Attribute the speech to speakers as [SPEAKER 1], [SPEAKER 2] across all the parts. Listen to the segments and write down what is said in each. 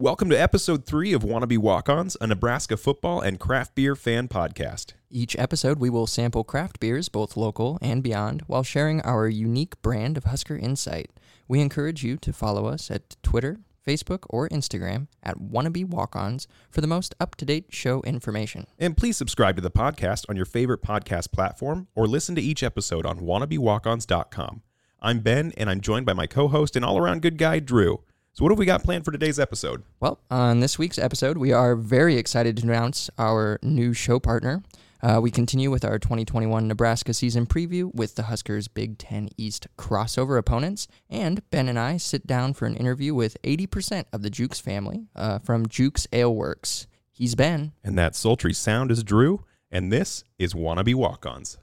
[SPEAKER 1] Welcome to episode three of Wannabe Walk Ons, a Nebraska football and craft beer fan podcast.
[SPEAKER 2] Each episode, we will sample craft beers, both local and beyond, while sharing our unique brand of Husker Insight. We encourage you to follow us at Twitter, Facebook, or Instagram at Wannabe Walk Ons for the most up to date show information.
[SPEAKER 1] And please subscribe to the podcast on your favorite podcast platform or listen to each episode on wannabewalkons.com. I'm Ben, and I'm joined by my co host and all around good guy, Drew. So, what have we got planned for today's episode?
[SPEAKER 2] Well, on this week's episode, we are very excited to announce our new show partner. Uh, we continue with our 2021 Nebraska season preview with the Huskers Big Ten East crossover opponents. And Ben and I sit down for an interview with 80% of the Jukes family uh, from Jukes Ale Works. He's Ben.
[SPEAKER 1] And that sultry sound is Drew, and this is Wannabe Walk Ons.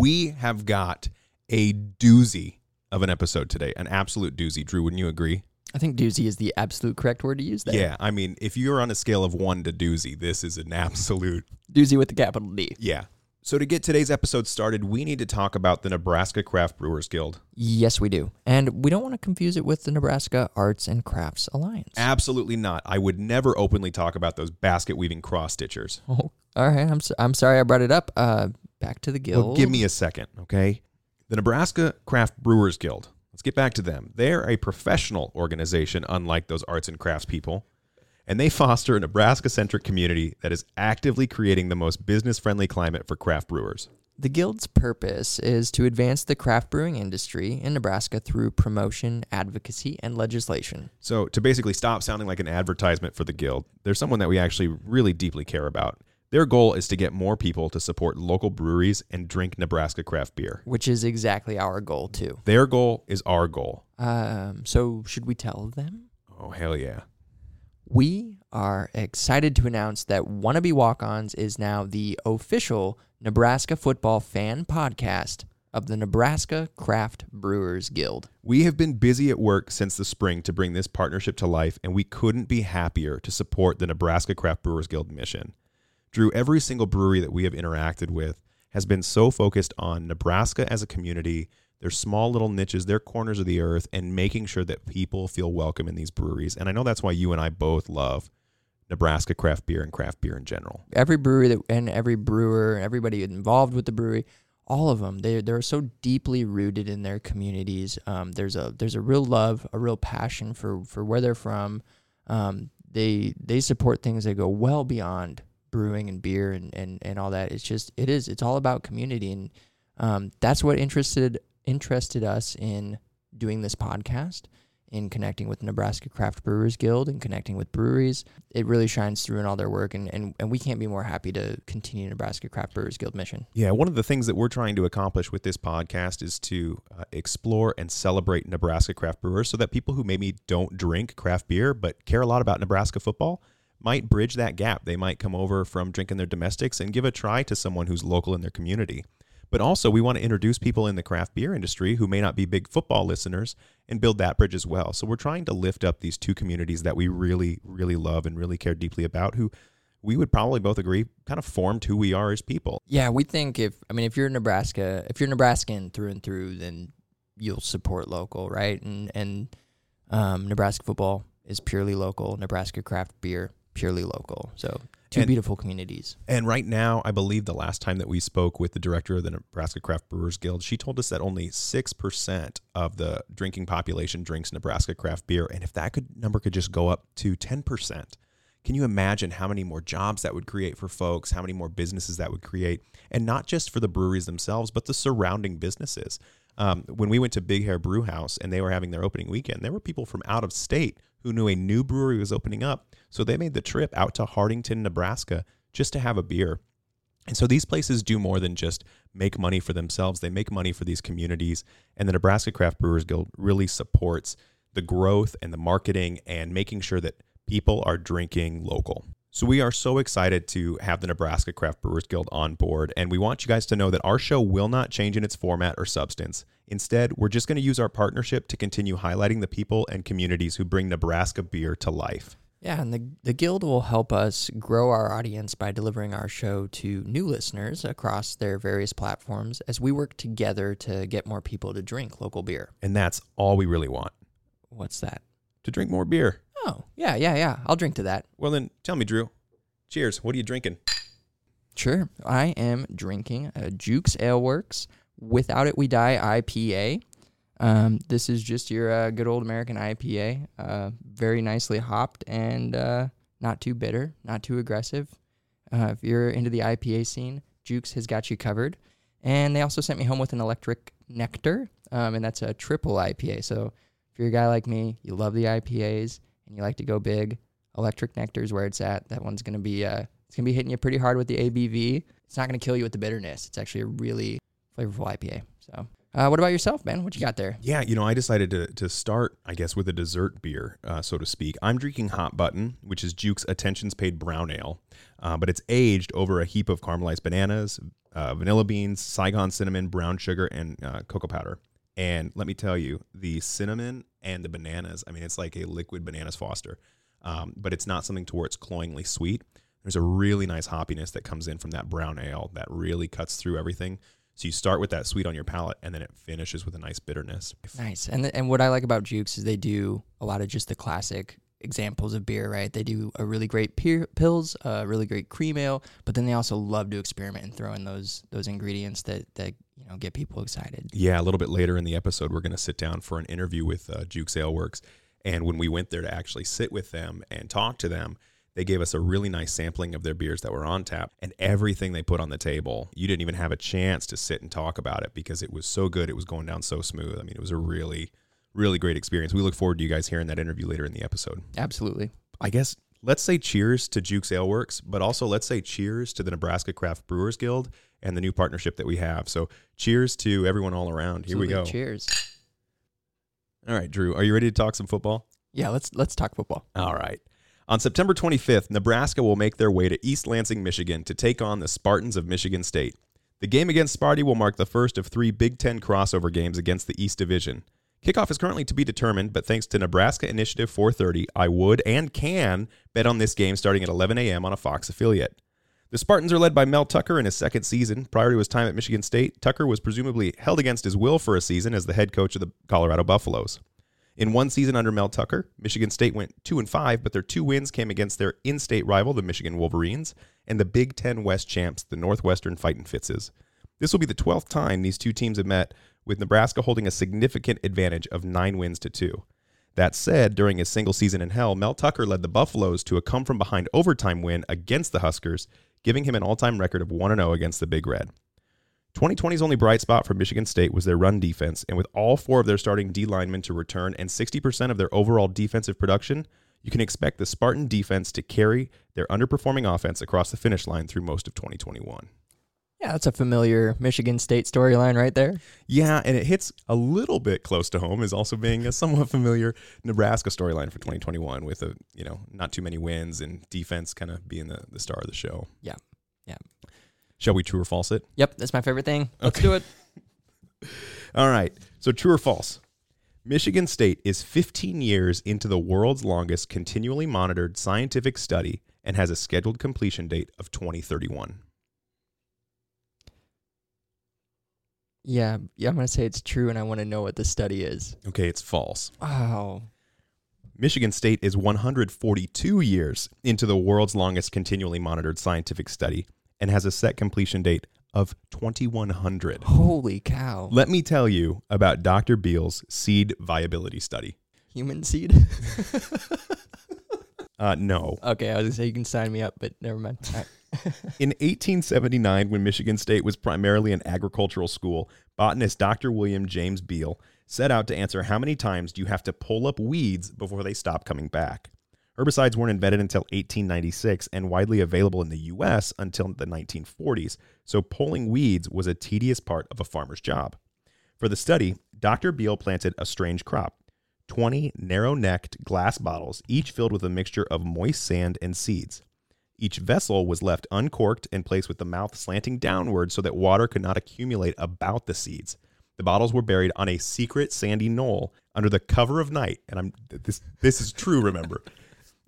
[SPEAKER 1] We have got a doozy of an episode today, an absolute doozy. Drew, wouldn't you agree?
[SPEAKER 2] I think doozy is the absolute correct word to use there.
[SPEAKER 1] Yeah, I mean, if you're on a scale of one to doozy, this is an absolute
[SPEAKER 2] doozy with the capital D.
[SPEAKER 1] Yeah. So to get today's episode started, we need to talk about the Nebraska Craft Brewers Guild.
[SPEAKER 2] Yes, we do. And we don't want to confuse it with the Nebraska Arts and Crafts Alliance.
[SPEAKER 1] Absolutely not. I would never openly talk about those basket weaving cross stitchers.
[SPEAKER 2] Oh, all right. I'm, so, I'm sorry I brought it up. Uh, back to the guild.
[SPEAKER 1] Well, give me a second, okay? The Nebraska Craft Brewers Guild. Let's get back to them. They're a professional organization, unlike those arts and crafts people and they foster a Nebraska centric community that is actively creating the most business friendly climate for craft brewers.
[SPEAKER 2] The Guild's purpose is to advance the craft brewing industry in Nebraska through promotion, advocacy, and legislation.
[SPEAKER 1] So, to basically stop sounding like an advertisement for the Guild, there's someone that we actually really deeply care about. Their goal is to get more people to support local breweries and drink Nebraska craft beer,
[SPEAKER 2] which is exactly our goal, too.
[SPEAKER 1] Their goal is our goal.
[SPEAKER 2] Um, so, should we tell them?
[SPEAKER 1] Oh, hell yeah
[SPEAKER 2] we are excited to announce that Wannabe Walk Ons is now the official Nebraska football fan podcast of the Nebraska Craft Brewers Guild.
[SPEAKER 1] We have been busy at work since the spring to bring this partnership to life, and we couldn't be happier to support the Nebraska Craft Brewers Guild mission. Drew, every single brewery that we have interacted with has been so focused on Nebraska as a community their small little niches, their corners of the earth, and making sure that people feel welcome in these breweries. And I know that's why you and I both love Nebraska craft beer and craft beer in general.
[SPEAKER 2] Every brewery that, and every brewer, everybody involved with the brewery, all of them, they they're so deeply rooted in their communities. Um, there's a there's a real love, a real passion for for where they're from. Um, they they support things that go well beyond brewing and beer and, and, and all that. It's just it is it's all about community and um, that's what interested interested us in doing this podcast, in connecting with Nebraska Craft Brewers Guild and connecting with breweries. It really shines through in all their work, and, and, and we can't be more happy to continue Nebraska Craft Brewers Guild mission.
[SPEAKER 1] Yeah, one of the things that we're trying to accomplish with this podcast is to uh, explore and celebrate Nebraska craft brewers so that people who maybe don't drink craft beer but care a lot about Nebraska football might bridge that gap. They might come over from drinking their domestics and give a try to someone who's local in their community. But also, we want to introduce people in the craft beer industry who may not be big football listeners and build that bridge as well. So we're trying to lift up these two communities that we really, really love and really care deeply about who we would probably both agree kind of formed who we are as people.
[SPEAKER 2] Yeah, we think if I mean if you're Nebraska, if you're Nebraskan through and through, then you'll support local, right? And and um, Nebraska football is purely local. Nebraska craft beer purely local. So two
[SPEAKER 1] And-
[SPEAKER 2] beautiful communities.
[SPEAKER 1] And right now, I believe the last time that we spoke with the director of the Nebraska Craft Brewers Guild, she told us that only 6% of the drinking population drinks Nebraska craft beer. And if that could number could just go up to 10%, can you imagine how many more jobs that would create for folks, how many more businesses that would create? And not just for the breweries themselves, but the surrounding businesses. Um, when we went to Big Hair Brew House and they were having their opening weekend, there were people from out of state who knew a new brewery was opening up. So they made the trip out to Hartington, Nebraska, just to have a beer. And so these places do more than just make money for themselves. They make money for these communities. And the Nebraska Craft Brewers Guild really supports the growth and the marketing and making sure that people are drinking local. So we are so excited to have the Nebraska Craft Brewers Guild on board. And we want you guys to know that our show will not change in its format or substance. Instead, we're just going to use our partnership to continue highlighting the people and communities who bring Nebraska beer to life.
[SPEAKER 2] Yeah, and the the guild will help us grow our audience by delivering our show to new listeners across their various platforms as we work together to get more people to drink local beer.
[SPEAKER 1] And that's all we really want
[SPEAKER 2] What's that?
[SPEAKER 1] to drink more beer.
[SPEAKER 2] Oh, yeah, yeah, yeah. I'll drink to that.
[SPEAKER 1] Well, then tell me, Drew. Cheers. What are you drinking?
[SPEAKER 2] Sure. I am drinking a Jukes Ale Works Without It We Die IPA. Um, this is just your uh, good old American IPA. Uh, very nicely hopped and uh, not too bitter, not too aggressive. Uh, if you're into the IPA scene, Jukes has got you covered. And they also sent me home with an electric nectar, um, and that's a triple IPA. So if you're a guy like me, you love the IPAs and you like to go big, electric nectar is where it's at. That one's gonna be uh, it's gonna be hitting you pretty hard with the ABV. It's not gonna kill you with the bitterness. It's actually a really flavorful IPA. So, uh, what about yourself, man? What you got there?
[SPEAKER 1] Yeah, you know, I decided to, to start, I guess, with a dessert beer, uh, so to speak. I'm drinking Hot Button, which is Juke's Attentions Paid Brown Ale, uh, but it's aged over a heap of caramelized bananas, uh, vanilla beans, Saigon cinnamon, brown sugar, and uh, cocoa powder. And let me tell you, the cinnamon and the bananas, I mean, it's like a liquid bananas foster, um, but it's not something to where it's cloyingly sweet. There's a really nice hoppiness that comes in from that brown ale that really cuts through everything. So you start with that sweet on your palate, and then it finishes with a nice bitterness.
[SPEAKER 2] Nice. And th- and what I like about Jukes is they do a lot of just the classic examples of beer, right? They do a really great peer, pills, a really great cream ale, but then they also love to experiment and throw in those those ingredients that that you know get people excited.
[SPEAKER 1] Yeah, a little bit later in the episode, we're going to sit down for an interview with uh, Juke Ale Works. And when we went there to actually sit with them and talk to them, they gave us a really nice sampling of their beers that were on tap and everything they put on the table. You didn't even have a chance to sit and talk about it because it was so good. It was going down so smooth. I mean, it was a really, really great experience. We look forward to you guys hearing that interview later in the episode.
[SPEAKER 2] Absolutely.
[SPEAKER 1] I guess let's say cheers to Juke's Ale Works, but also let's say cheers to the Nebraska Craft Brewers Guild and the new partnership that we have. So cheers to everyone all around. Here we go.
[SPEAKER 2] Cheers.
[SPEAKER 1] All right, Drew, are you ready to talk some football?
[SPEAKER 2] Yeah, let's let's talk football.
[SPEAKER 1] All right. On September 25th, Nebraska will make their way to East Lansing, Michigan to take on the Spartans of Michigan State. The game against Sparty will mark the first of three Big Ten crossover games against the East Division. Kickoff is currently to be determined, but thanks to Nebraska Initiative 430, I would and can bet on this game starting at 11 a.m. on a Fox affiliate. The Spartans are led by Mel Tucker in his second season. Prior to his time at Michigan State, Tucker was presumably held against his will for a season as the head coach of the Colorado Buffaloes. In one season under Mel Tucker, Michigan State went 2 and 5, but their two wins came against their in-state rival, the Michigan Wolverines, and the Big 10 West champs, the Northwestern Fightin' Fitzes. This will be the 12th time these two teams have met, with Nebraska holding a significant advantage of 9 wins to 2. That said, during his single season in hell, Mel Tucker led the Buffaloes to a come from behind overtime win against the Huskers, giving him an all-time record of 1 0 against the Big Red. 2020's only bright spot for Michigan State was their run defense, and with all four of their starting D linemen to return and 60% of their overall defensive production, you can expect the Spartan defense to carry their underperforming offense across the finish line through most of 2021.
[SPEAKER 2] Yeah, that's a familiar Michigan State storyline right there.
[SPEAKER 1] Yeah, and it hits a little bit close to home as also being a somewhat familiar Nebraska storyline for 2021 with a, you know, not too many wins and defense kind of being the, the star of the show.
[SPEAKER 2] Yeah. Yeah.
[SPEAKER 1] Shall we true or false it?
[SPEAKER 2] Yep, that's my favorite thing. Let's
[SPEAKER 1] Okay.
[SPEAKER 2] do it.
[SPEAKER 1] All right. So true or false? Michigan State is 15 years into the world's longest continually monitored scientific study and has a scheduled completion date of 2031.
[SPEAKER 2] Yeah, yeah, I'm gonna say it's true, and I want to know what the study is.
[SPEAKER 1] Okay, it's false.
[SPEAKER 2] Wow.
[SPEAKER 1] Michigan State is 142 years into the world's longest continually monitored scientific study and has a set completion date of 2100.
[SPEAKER 2] Holy cow.
[SPEAKER 1] Let me tell you about Dr. Beal's seed viability study.
[SPEAKER 2] Human seed?
[SPEAKER 1] Uh, no.
[SPEAKER 2] okay, I was going to say you can sign me up, but never mind. Right.
[SPEAKER 1] In 1879, when Michigan State was primarily an agricultural school, botanist Dr. William James Beal set out to answer how many times do you have to pull up weeds before they stop coming back. Herbicides weren't invented until 1896 and widely available in the US until the 1940s, so pulling weeds was a tedious part of a farmer's job. For the study, Dr. Beal planted a strange crop 20 narrow necked glass bottles, each filled with a mixture of moist sand and seeds. Each vessel was left uncorked and placed with the mouth slanting downward so that water could not accumulate about the seeds. The bottles were buried on a secret sandy knoll under the cover of night, and I'm this this is true, remember.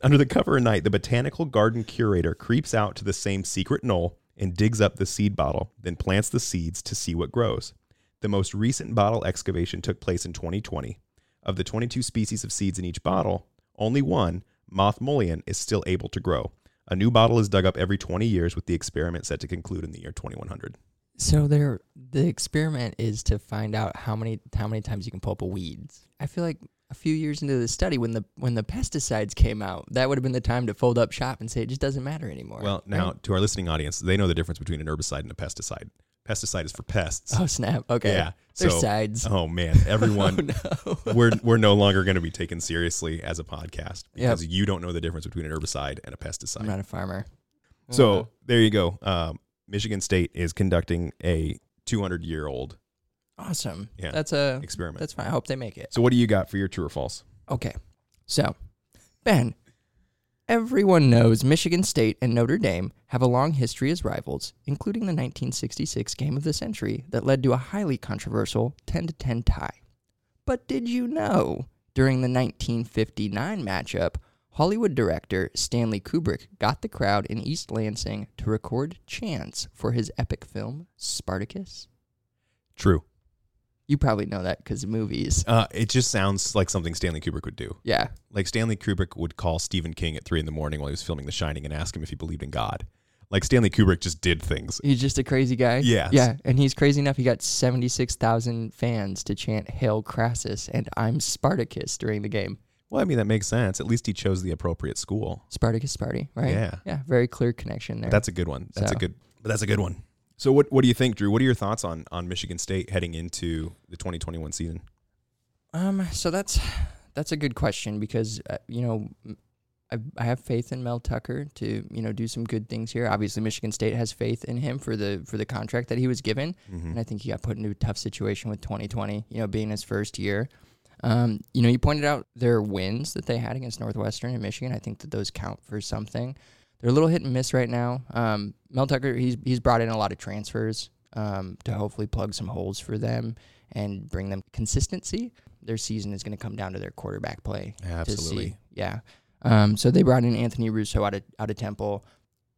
[SPEAKER 1] Under the cover of night, the botanical garden curator creeps out to the same secret knoll and digs up the seed bottle, then plants the seeds to see what grows. The most recent bottle excavation took place in 2020. Of the 22 species of seeds in each bottle, only one, moth mullein, is still able to grow. A new bottle is dug up every 20 years, with the experiment set to conclude in the year 2100.
[SPEAKER 2] So there, the experiment is to find out how many how many times you can pull up a weeds. I feel like a few years into the study, when the when the pesticides came out, that would have been the time to fold up shop and say it just doesn't matter anymore.
[SPEAKER 1] Well, now
[SPEAKER 2] right?
[SPEAKER 1] to our listening audience, they know the difference between an herbicide and a pesticide. Pesticide is for pests.
[SPEAKER 2] oh snap, okay,
[SPEAKER 1] Yeah.
[SPEAKER 2] there's
[SPEAKER 1] so,
[SPEAKER 2] sides.
[SPEAKER 1] oh man, everyone,
[SPEAKER 2] oh no,
[SPEAKER 1] we're we're no longer going to be taken seriously as a podcast
[SPEAKER 2] Yep.
[SPEAKER 1] because you don't know the difference between an herbicide and a pesticide.
[SPEAKER 2] I'm not a farmer.
[SPEAKER 1] So
[SPEAKER 2] Uh,
[SPEAKER 1] there you go. Um, Michigan State is conducting a 200 year old
[SPEAKER 2] awesome.
[SPEAKER 1] Yeah.
[SPEAKER 2] that's a
[SPEAKER 1] experiment.
[SPEAKER 2] that's fine. I hope they make it.
[SPEAKER 1] so what do you got for your true or false?
[SPEAKER 2] Okay. So, Ben, everyone knows Michigan State and Notre Dame have a long history as rivals, including the 1966 game of the century that led to a highly controversial 10 to 10 tie. But did you know during the 1959 matchup, Hollywood director Stanley Kubrick got the crowd in East Lansing to record chants for his epic film Spartacus?
[SPEAKER 1] True.
[SPEAKER 2] You probably know that because of movies.
[SPEAKER 1] Uh, it just sounds like something Stanley Kubrick would do.
[SPEAKER 2] Yeah.
[SPEAKER 1] Like Stanley Kubrick would call Stephen King at three in the morning while he was filming The Shining and ask him if he believed in God. Like Stanley Kubrick just did things.
[SPEAKER 2] He's just a crazy guy.
[SPEAKER 1] Yeah.
[SPEAKER 2] Yeah, and he's crazy enough. He got seventy six thousand fans to chant "Hail Crassus" and "I'm Spartacus" during the game.
[SPEAKER 1] Well, I mean that makes sense. At least he chose the appropriate school.
[SPEAKER 2] Spartacus, Sparty, right?
[SPEAKER 1] Yeah.
[SPEAKER 2] yeah. Very clear connection there.
[SPEAKER 1] That's a good one. That's a good. But that's a good one. So what what do you think, Drew? What are your thoughts on on Michigan State heading into the 2021 season?
[SPEAKER 2] um. So that's that's a good question because uh, you know I, I have faith in Mel Tucker to you know do some good things here. Obviously, Michigan State has faith in him for the for the contract that he was given.
[SPEAKER 1] Mm-hmm.
[SPEAKER 2] and I think he got put into a tough situation with 2020, you know, being his first year. Um, you know, you pointed out their wins that they had against Northwestern and Michigan. I think that those count for something. They're a little hit and miss right now. Um, Mel Tucker, he's he's brought in a lot of transfers um, to hopefully plug some holes for them and bring them consistency. Their season is going to come down to their quarterback play
[SPEAKER 1] Absolutely.
[SPEAKER 2] see. Yeah. Um, so they brought in Anthony Russo out of out of Temple.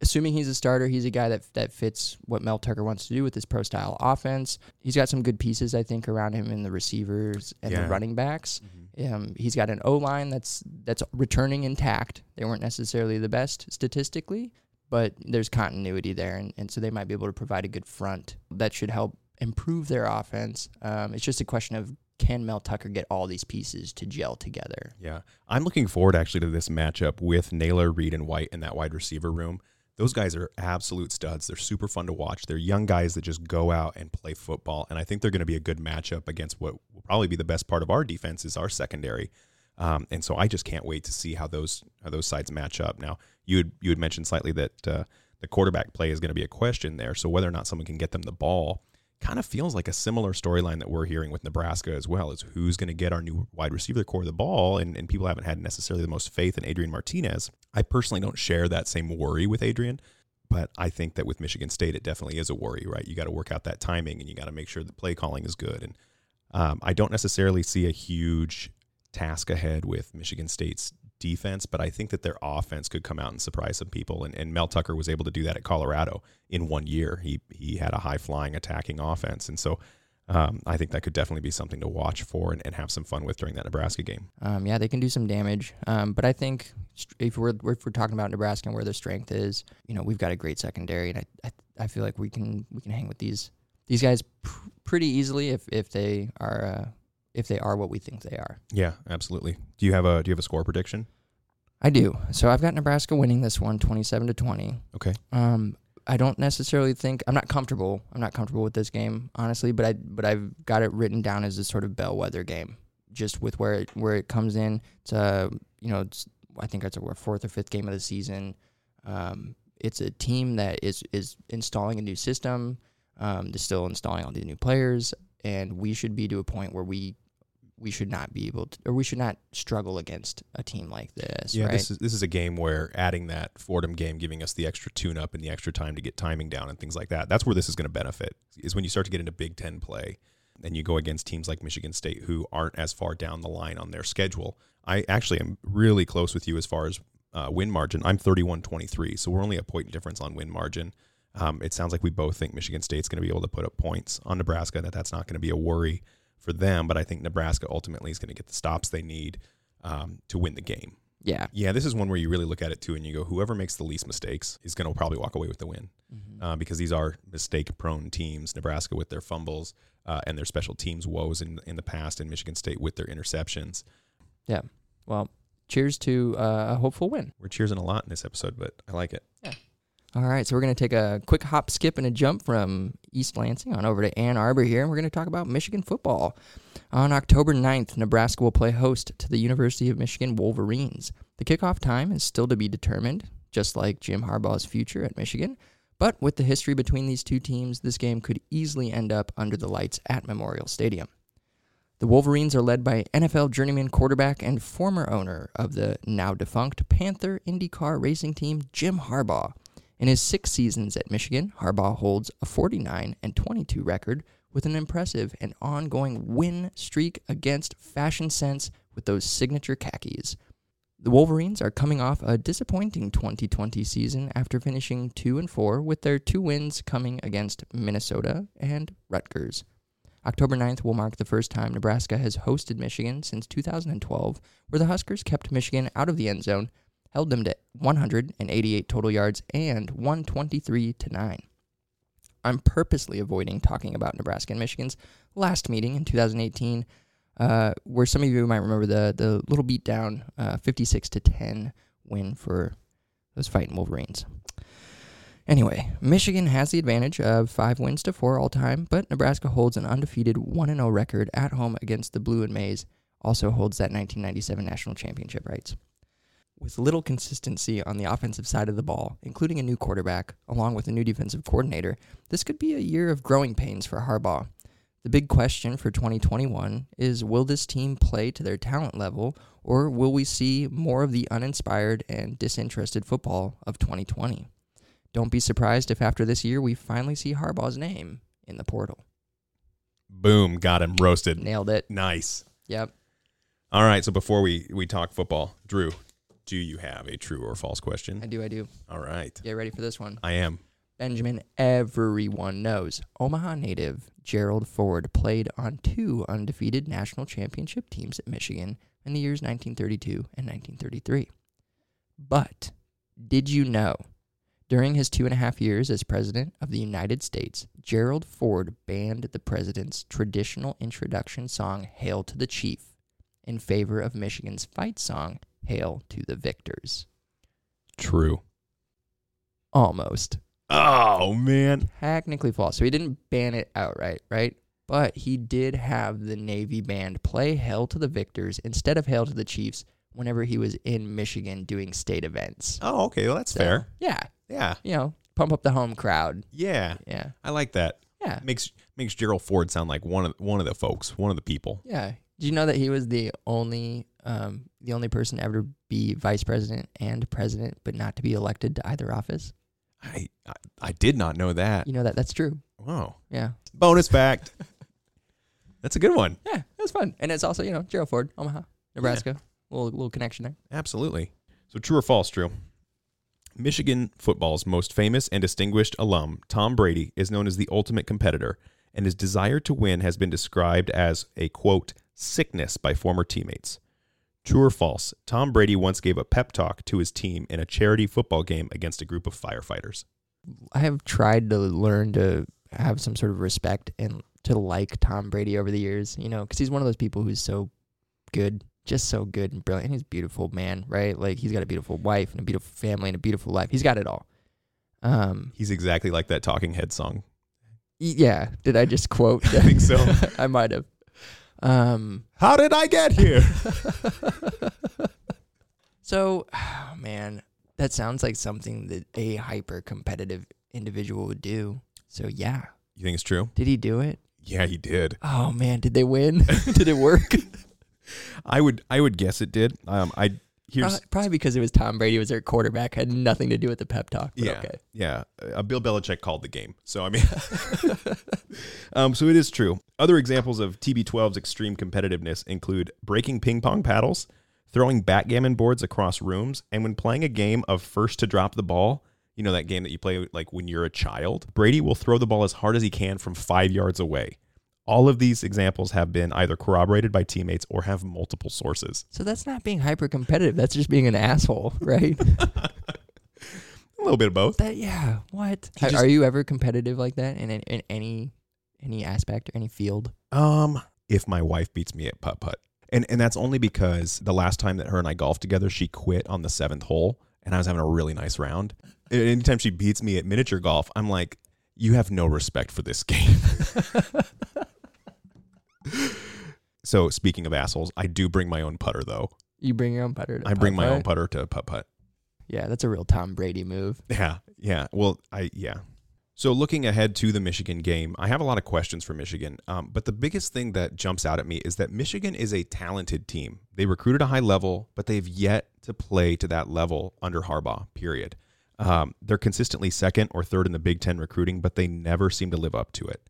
[SPEAKER 2] Assuming he's a starter, he's a guy that that fits what Mel Tucker wants to do with his pro style offense. He's got some good pieces, I think, around him in the receivers and
[SPEAKER 1] Yeah.
[SPEAKER 2] the running backs.
[SPEAKER 1] Mm-hmm.
[SPEAKER 2] Um, he's got an O line that's that's returning intact. They weren't necessarily the best statistically, but there's continuity there, and, and so they might be able to provide a good front that should help improve their offense. Um, it's just a question of can Mel Tucker get all these pieces to gel together?
[SPEAKER 1] Yeah. I'm looking forward actually to this matchup with Nailor, Reed, and White in that wide receiver room. Those guys are absolute studs. They're super fun to watch. They're young guys that just go out and play football. And I think they're going to be a good matchup against what will probably be the best part of our defense is our secondary. Um, and so I just can't wait to see how those how those sides match up. Now you had you had mentioned slightly that uh, the quarterback play is going to be a question there. So whether or not someone can get them the ball kind of feels like a similar storyline that we're hearing with Nebraska as well. Is who's going to get our new wide receiver core the ball, and, and people haven't had necessarily the most faith in Adrian Martinez. I personally don't share that same worry with Adrian, but I think that with Michigan State, it definitely is a worry, right? You got to work out that timing, and you got to make sure the play calling is good. And um, I don't necessarily see a huge task ahead with Michigan State's defense, but I think that their offense could come out and surprise some people. And, and Mel Tucker was able to do that at Colorado in one year. He he had a high flying attacking offense, and so um, I think that could definitely be something to watch for and, and have some fun with during that Nebraska game.
[SPEAKER 2] Um, yeah, they can do some damage. Um, but I think if we're if we're talking about Nebraska and where their strength is, you know, we've got a great secondary, and I I, I feel like we can we can hang with these these guys pr- pretty easily if if they are uh, if they are what we think they are.
[SPEAKER 1] Yeah, absolutely. Do you have a Do you have a score prediction?
[SPEAKER 2] I do. So I've got Nebraska winning this one, 27 to 20.
[SPEAKER 1] Okay.
[SPEAKER 2] Um, I don't necessarily think I'm not comfortable. I'm not comfortable with this game, honestly. But I but I've got it written down as a sort of bellwether game, just with where it where it comes in. It's a you know it's I think it's a fourth or fifth game of the season. Um, it's a team that is is installing a new system. Um, they're still installing all these new players, and we should be to a point where we we should not be able to, or we should not struggle against a team like this.
[SPEAKER 1] Yeah,
[SPEAKER 2] right?
[SPEAKER 1] this is this is a game where adding that Fordham game, giving us the extra tune up and the extra time to get timing down and things like that. That's where this is going to benefit. Is when you start to get into Big Ten play, and you go against teams like Michigan State who aren't as far down the line on their schedule. I actually am really close with you as far as uh, win margin. I'm 31-23, so we're only a point difference on win margin. Um, it sounds like we both think Michigan State's going to be able to put up points on Nebraska, and that that's not going to be a worry for them. But I think Nebraska ultimately is going to get the stops they need um, to win the game.
[SPEAKER 2] yeah.
[SPEAKER 1] Yeah, this is one where you really look at it too, and you go, whoever makes the least mistakes is going to probably walk away with the win,
[SPEAKER 2] Mhm.
[SPEAKER 1] uh, because these are mistake-prone teams. Nebraska with their fumbles uh, and their special teams woes in in the past, and Michigan State with their interceptions. Yeah.
[SPEAKER 2] Well, cheers to uh, a hopeful win.
[SPEAKER 1] We're cheersing a lot in this episode, but I like it.
[SPEAKER 2] All right, so we're going to take a quick hop, skip, and a jump from East Lansing on over to Ann Arbor here, and we're going to talk about Michigan football. On October 9th, Nebraska will play host to the University of Michigan Wolverines. The kickoff time is still to be determined, just like Jim Harbaugh's future at Michigan. But with the history between these two teams, this game could easily end up under the lights at Memorial Stadium. The Wolverines are led by NFL journeyman quarterback and former owner of the now defunct Panther IndyCar racing team, Jim Harbaugh. In his six seasons at Michigan, Harbaugh holds a 49 and 22 record with an impressive and ongoing win streak against Fashion Sense with those signature khakis. The Wolverines are coming off a disappointing 2020 season after finishing 2 and 4 with their two wins coming against Minnesota and Rutgers. October 9th will mark the first time Nebraska has hosted Michigan since 2012, where the Huskers kept Michigan out of the end zone held them to 188 total yards and 123 to 9. I'm purposely avoiding talking about Nebraska and Michigan's last meeting in 2018, uh, where some of you might remember the the little beatdown, uh, 56 to 10 win for those fighting Wolverines. Anyway, Michigan has the advantage of five wins to four all time, but Nebraska holds an undefeated 1 0 record at home against the Blue and Maize, also holds that 1997 national championship rights. With little consistency on the offensive side of the ball, including a new quarterback, along with a new defensive coordinator, this could be a year of growing pains for Harbaugh. The big question for 2021 is will this team play to their talent level, or will we see more of the uninspired and disinterested football of 2020? Don't be surprised if after this year we finally see Harbaugh's name in the portal.
[SPEAKER 1] Boom, got him roasted.
[SPEAKER 2] Nailed it.
[SPEAKER 1] Nice.
[SPEAKER 2] Yep.
[SPEAKER 1] All right, so before we we talk football, Drew, do you have a true or false question?
[SPEAKER 2] I do, I do.
[SPEAKER 1] All right,
[SPEAKER 2] Get ready for this one.
[SPEAKER 1] I am.
[SPEAKER 2] Benjamin, everyone knows. Omaha native Gerald Ford played on two undefeated national championship teams at Michigan in the years 1932 and 1933. But did you know? During his two and a half years as President of the United States, Gerald Ford banned the President's traditional introduction song, Hail to the Chief, in favor of Michigan's fight song, Hail to the Victors.
[SPEAKER 1] True.
[SPEAKER 2] Almost.
[SPEAKER 1] Oh man.
[SPEAKER 2] technically false. So he didn't ban it outright, right? But he did have the Navy band play Hail to the Victors instead of Hail to the Chiefs whenever he was in Michigan doing state events.
[SPEAKER 1] Oh, okay. Well, that's
[SPEAKER 2] So,
[SPEAKER 1] fair.
[SPEAKER 2] Yeah.
[SPEAKER 1] Yeah.
[SPEAKER 2] You know, pump up the home crowd.
[SPEAKER 1] Yeah.
[SPEAKER 2] Yeah.
[SPEAKER 1] I like that.
[SPEAKER 2] Yeah.
[SPEAKER 1] Makes makes Gerald Ford sound like one of one of the folks, one of the people.
[SPEAKER 2] Yeah. Did you know that he was the only um, the only person ever to be vice president and president, but not to be elected to either office?
[SPEAKER 1] I I, I did not know that.
[SPEAKER 2] You know that that's true.
[SPEAKER 1] Wow.
[SPEAKER 2] Yeah.
[SPEAKER 1] Bonus fact. That's a good one.
[SPEAKER 2] Yeah, it was fun, and it's also you know Gerald Ford, Omaha, Nebraska, little little connection there.
[SPEAKER 1] Absolutely. So true or false, True. Michigan football's most famous and distinguished alum, Tom Brady, is known as the ultimate competitor and his desire to win has been described as a quote, sickness by former teammates. True or false, Tom Brady once gave a pep talk to his team in a charity football game against a group of firefighters.
[SPEAKER 2] I have tried to learn to have some sort of respect and to like Tom Brady over the years, you know, because he's one of those people who's so good, just so good and brilliant. He's a beautiful man, right? Like he's got a beautiful wife and a beautiful family and a beautiful life. He's got it all. Um,
[SPEAKER 1] He's exactly like that Talking Head song.
[SPEAKER 2] yeah. Did I just quote?
[SPEAKER 1] I think so.
[SPEAKER 2] I might have. Um,
[SPEAKER 1] How did I get here?
[SPEAKER 2] so, oh, man, that sounds like something that a hyper competitive individual would do. So yeah,
[SPEAKER 1] You think it's true?
[SPEAKER 2] did he do it?
[SPEAKER 1] Yeah, he did.
[SPEAKER 2] Oh man, did they win? did it work?
[SPEAKER 1] I would I would guess it did. Um, I here's
[SPEAKER 2] Probably, probably because it was Tom Brady was their quarterback, had nothing to do with the pep talk. But
[SPEAKER 1] yeah
[SPEAKER 2] okay.
[SPEAKER 1] yeah. Uh, Bill Belichick called the game, so I mean, um, so it is true. Other examples of TB12's extreme competitiveness include breaking ping pong paddles, throwing backgammon boards across rooms, and when playing a game of first to drop the ball. You know that game that you play like when you're a child. Brady will throw the ball as hard as he can from five yards away. All of these examples have been either corroborated by teammates or have multiple sources.
[SPEAKER 2] So that's not being hyper competitive. That's just being an asshole, right?
[SPEAKER 1] A little bit of both.
[SPEAKER 2] that yeah. What? Are,
[SPEAKER 1] just-
[SPEAKER 2] are you ever competitive like that in, in, in any any aspect or any field?
[SPEAKER 1] Um, if my wife beats me at putt putt, and and that's only because the last time that her and I golfed together, she quit on the seventh hole, and I was having a really nice round. And anytime she beats me at miniature golf, I'm like, you have no respect for this game. so speaking of assholes, I do bring my own putter though.
[SPEAKER 2] You bring your own putter. To
[SPEAKER 1] I bring my own putter to putt putt.
[SPEAKER 2] Yeah, that's a real Tom Brady move.
[SPEAKER 1] Yeah, yeah. Well, I yeah. So looking ahead to the Michigan game, I have a lot of questions for Michigan. Um, but the biggest thing that jumps out at me is that Michigan is a talented team. They recruited a high level, but they've yet to play to that level under Harbaugh. Period. Um, they're consistently second or third in the Big Ten recruiting, but they never seem to live up to it.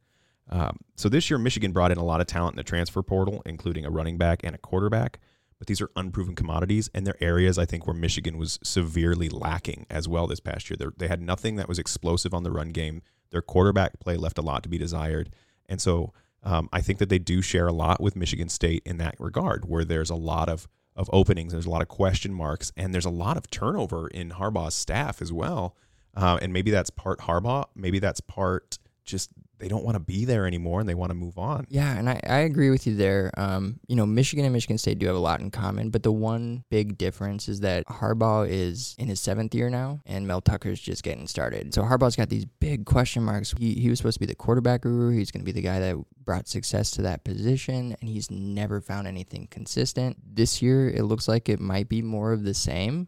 [SPEAKER 1] Um, so this year, Michigan brought in a lot of talent in the transfer portal, including a running back and a quarterback. But these are unproven commodities, and they're areas I think where Michigan was severely lacking as well this past year. They're, they had nothing that was explosive on the run game. Their quarterback play left a lot to be desired, and so um, I think that they do share a lot with Michigan State in that regard, where there's a lot of of openings, there's a lot of question marks, and there's a lot of turnover in Harbaugh's staff as well. Uh, and maybe that's part Harbaugh, maybe that's part just they don't want to be there anymore and they want to move on.
[SPEAKER 2] Yeah, and I, I agree with you there. Um, you know, Michigan and Michigan State do have a lot in common, but the one big difference is that Harbaugh is in his seventh year now, and Mel Tucker's just getting started. So Harbaugh's got these big question marks. He, he was supposed to be the quarterback guru. He's going to be the guy that brought success to that position, and he's never found anything consistent. This year, it looks like it might be more of the same.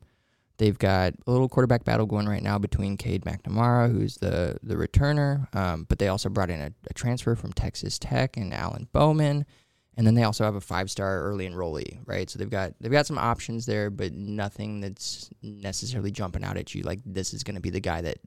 [SPEAKER 2] They've got a little quarterback battle going right now between Cade McNamara, who's the the returner, um, but they also brought in a, a transfer from Texas Tech and Alan Bowman, and then they also have a five star early enrollee, right? So they've got they've got some options there, but nothing that's necessarily jumping out at you like this is going to be the guy that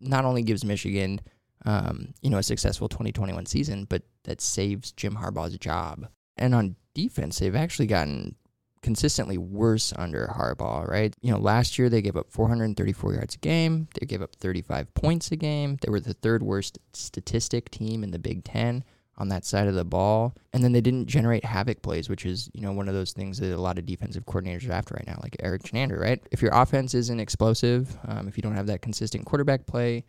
[SPEAKER 2] not only gives Michigan, um, you know, a successful 2021 season, but that saves Jim Harbaugh's job. And on defense, they've actually gotten consistently worse under Harbaugh, right? You know, last year they gave up 434 yards a game. They gave up 35 points a game. They were the third worst statistic team in the Big Ten on that side of the ball. And then they didn't generate havoc plays, which is, you know, one of those things that a lot of defensive coordinators are after right now, like Erik Chinander, right? If your offense isn't explosive, um, if you don't have that consistent quarterback play,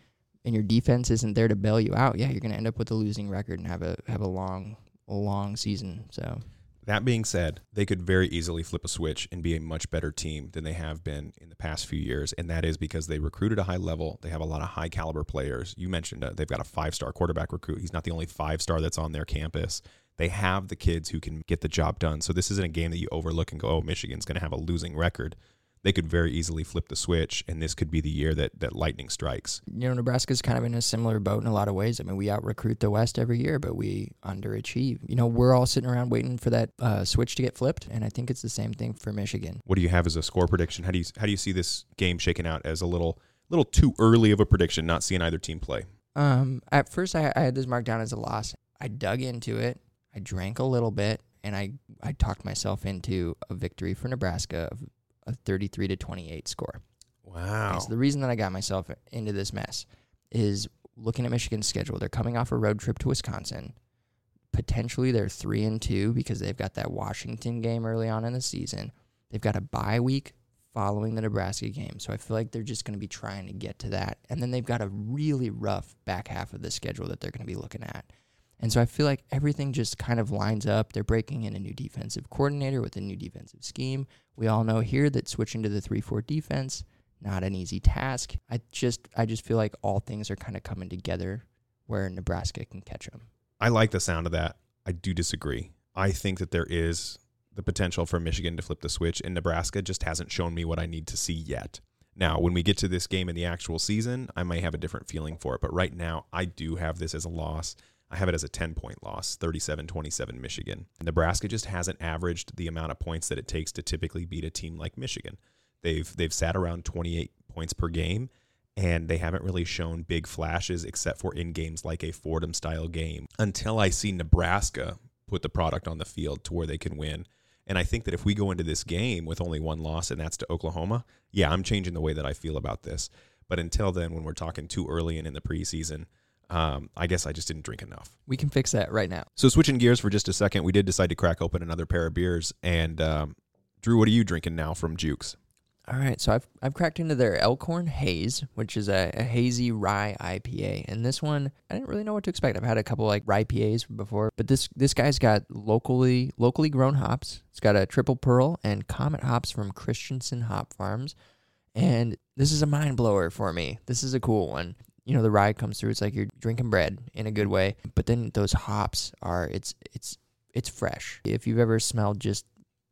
[SPEAKER 2] and your defense isn't there to bail you out, yeah, you're going to end up with a losing record and have a have a long, long season. So
[SPEAKER 1] That being said, they could very easily flip a switch and be a much better team than they have been in the past few years. And that is because they recruited a high level. They have a lot of high caliber players. You mentioned uh, they've got a five star quarterback recruit. He's not the only five star that's on their campus. They have the kids who can get the job done. So this isn't a game that you overlook and go, oh, Michigan's going to have a losing record. They could very easily flip the switch, and this could be the year that, that lightning strikes.
[SPEAKER 2] you know, Nebraska's kind of in a similar boat in a lot of ways. I mean, we out recruit the West every year, but we underachieve. You know, we're all sitting around waiting for that uh, switch to get flipped, and I think it's the same thing for Michigan.
[SPEAKER 1] What do you have as a score prediction? How do you how do you see this game shaking out as a little little too early of a prediction, not seeing either team play?
[SPEAKER 2] Um, at first, I, I had this marked down as a loss. I dug into it. I drank a little bit, and I I talked myself into a victory for Nebraska of a 33 to 28 score.
[SPEAKER 1] Wow.
[SPEAKER 2] So the reason that I got myself into this mess is looking at Michigan's schedule, they're coming off a road trip to Wisconsin. Potentially they're three and two because they've got that Washington game early on in the season. They've got a bye week following the Nebraska game. So I feel like they're just going to be trying to get to that. And then they've got a really rough back half of the schedule that they're going to be looking at. And so I feel like everything just kind of lines up. They're breaking in a new defensive coordinator with a new defensive scheme. We all know here that switching to the 3-4 defense not an easy task. I just I just feel like all things are kind of coming together where Nebraska can catch them.
[SPEAKER 1] I like the sound of that. I do disagree. I think that there is the potential for Michigan to flip the switch, and Nebraska just hasn't shown me what I need to see yet. Now, when we get to this game in the actual season, I might have a different feeling for it. But right now, I do have this as a loss. I have it as a 10 point loss, 37 27 Michigan. Nebraska just hasn't averaged the amount of points that it takes to typically beat a team like Michigan. They've they've sat around 28 points per game and they haven't really shown big flashes except for in games like a Fordham style game until I see Nebraska put the product on the field to where they can win. And I think that if we go into this game with only one loss and that's to Oklahoma, yeah, I'm changing the way that I feel about this. But until then, when we're talking too early and in the preseason, um, I guess I just didn't drink enough.
[SPEAKER 2] We can fix that right now.
[SPEAKER 1] So switching gears for just a second, we did decide to crack open another pair of beers. And um, Drew, what are you drinking now from Jukes?
[SPEAKER 2] All right, so I've I've cracked into their Elkhorn Haze, which is a, a, hazy rye IPA, and this one I didn't really know what to expect. I've had a couple like rye IPAs before, but this this guy's got locally locally grown hops. It's got a triple pearl and comet hops from Christensen Hop Farms, and this is a mind blower for me. This is a cool one. You know, the rye comes through. It's like you're drinking bread in a good way, but then those hops are it's it's it's fresh. If you've ever smelled just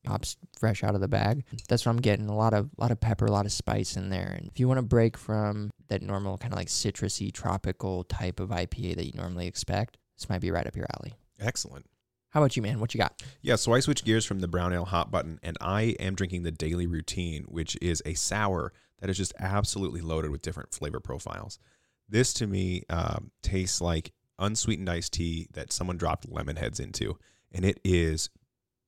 [SPEAKER 2] hops fresh out of the bag. That's what I'm getting. A lot of lot of pepper, a lot of spice in there. And if you want to break from that normal kind of like citrusy tropical type of IPA that you normally expect, this might be right up your alley.
[SPEAKER 1] Excellent.
[SPEAKER 2] How about you, man? What you got?
[SPEAKER 1] Yeah, so I switched gears from the brown ale hot button, and I am drinking the Daily Routine, which is a sour that is just absolutely loaded with different flavor profiles. This to me um, tastes like unsweetened iced tea that someone dropped lemon heads into, and it is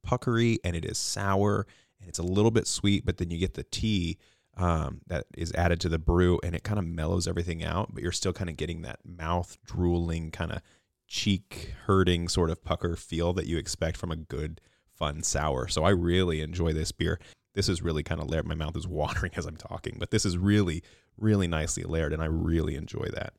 [SPEAKER 1] puckery and it is sour and it's a little bit sweet, but then you get the tea um, that is added to the brew and it kind of mellows everything out, but you're still kind of getting that mouth drooling, kind of cheek hurting sort of pucker feel that you expect from a good, fun sour. So I really enjoy this beer. This is really kind of. My mouth is watering as I'm talking, but this is really, really nicely layered, and I really enjoy that.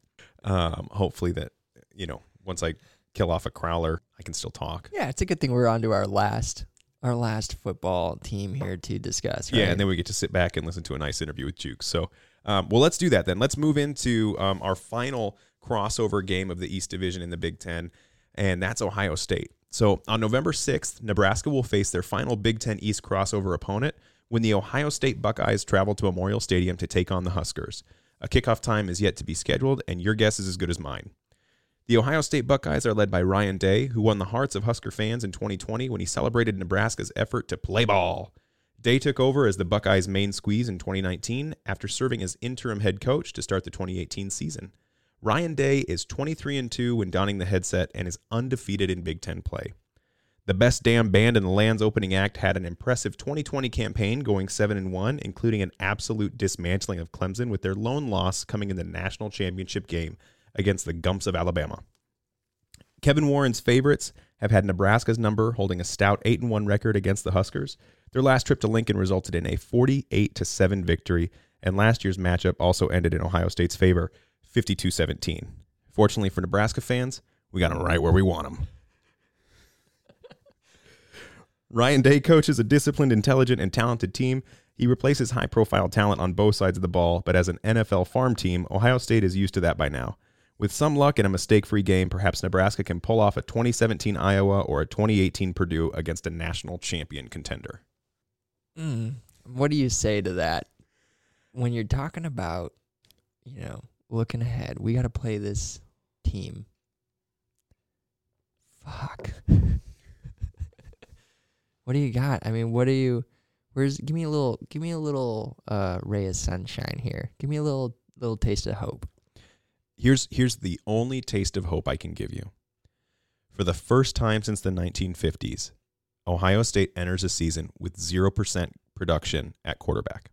[SPEAKER 1] Um, hopefully, that you know, once I kill off a crowler, I can still talk.
[SPEAKER 2] Yeah, it's a good thing we're on to our last our last football team here to discuss. Right?
[SPEAKER 1] Yeah, and then we get to sit back and listen to a nice interview with Juke. So, um, well, let's do that then. Let's move into um, our final crossover game of the East Division in the Big Ten, and that's Ohio State. So on November 6th, Nebraska will face their final Big Ten East crossover opponent when the Ohio State Buckeyes travel to Memorial Stadium to take on the Huskers. A kickoff time is yet to be scheduled, and your guess is as good as mine. The Ohio State Buckeyes are led by Ryan Day, who won the hearts of Husker fans in 2020 when he celebrated Nebraska's effort to play ball. Day took over as the Buckeyes' main squeeze in 2019 after serving as interim head coach to start the 2018 season. Ryan Day is 23 and 2 when donning the headset and is undefeated in Big 10 play. The best damn band in the land's opening act had an impressive 2020 campaign going 7 and 1, including an absolute dismantling of Clemson with their lone loss coming in the national championship game against the Gumps of Alabama. Kevin Warren's favorites have had Nebraska's number, holding a stout 8 and 1 record against the Huskers. Their last trip to Lincoln resulted in a 48 to 7 victory, and last year's matchup also ended in Ohio State's favor, 52 17. Fortunately for Nebraska fans, we got them right where we want them. Ryan Day coaches a disciplined, intelligent, and talented team. He replaces high profile talent on both sides of the ball, but as an NFL farm team, Ohio State is used to that by now. With some luck and a mistake free game, perhaps Nebraska can pull off a 2017 Iowa or a 2018 Purdue against a national champion contender.
[SPEAKER 2] Mm, what do you say to that? When you're talking about, you know, looking ahead, we got to play this team. Fuck. what do you got? I mean, what do you? Where's? Give me a little. Give me a little uh, ray of sunshine here. Give me a little little taste of hope.
[SPEAKER 1] Here's here's the only taste of hope I can give you. For the first time since the 1950s, Ohio State enters a season with 0% production at quarterback.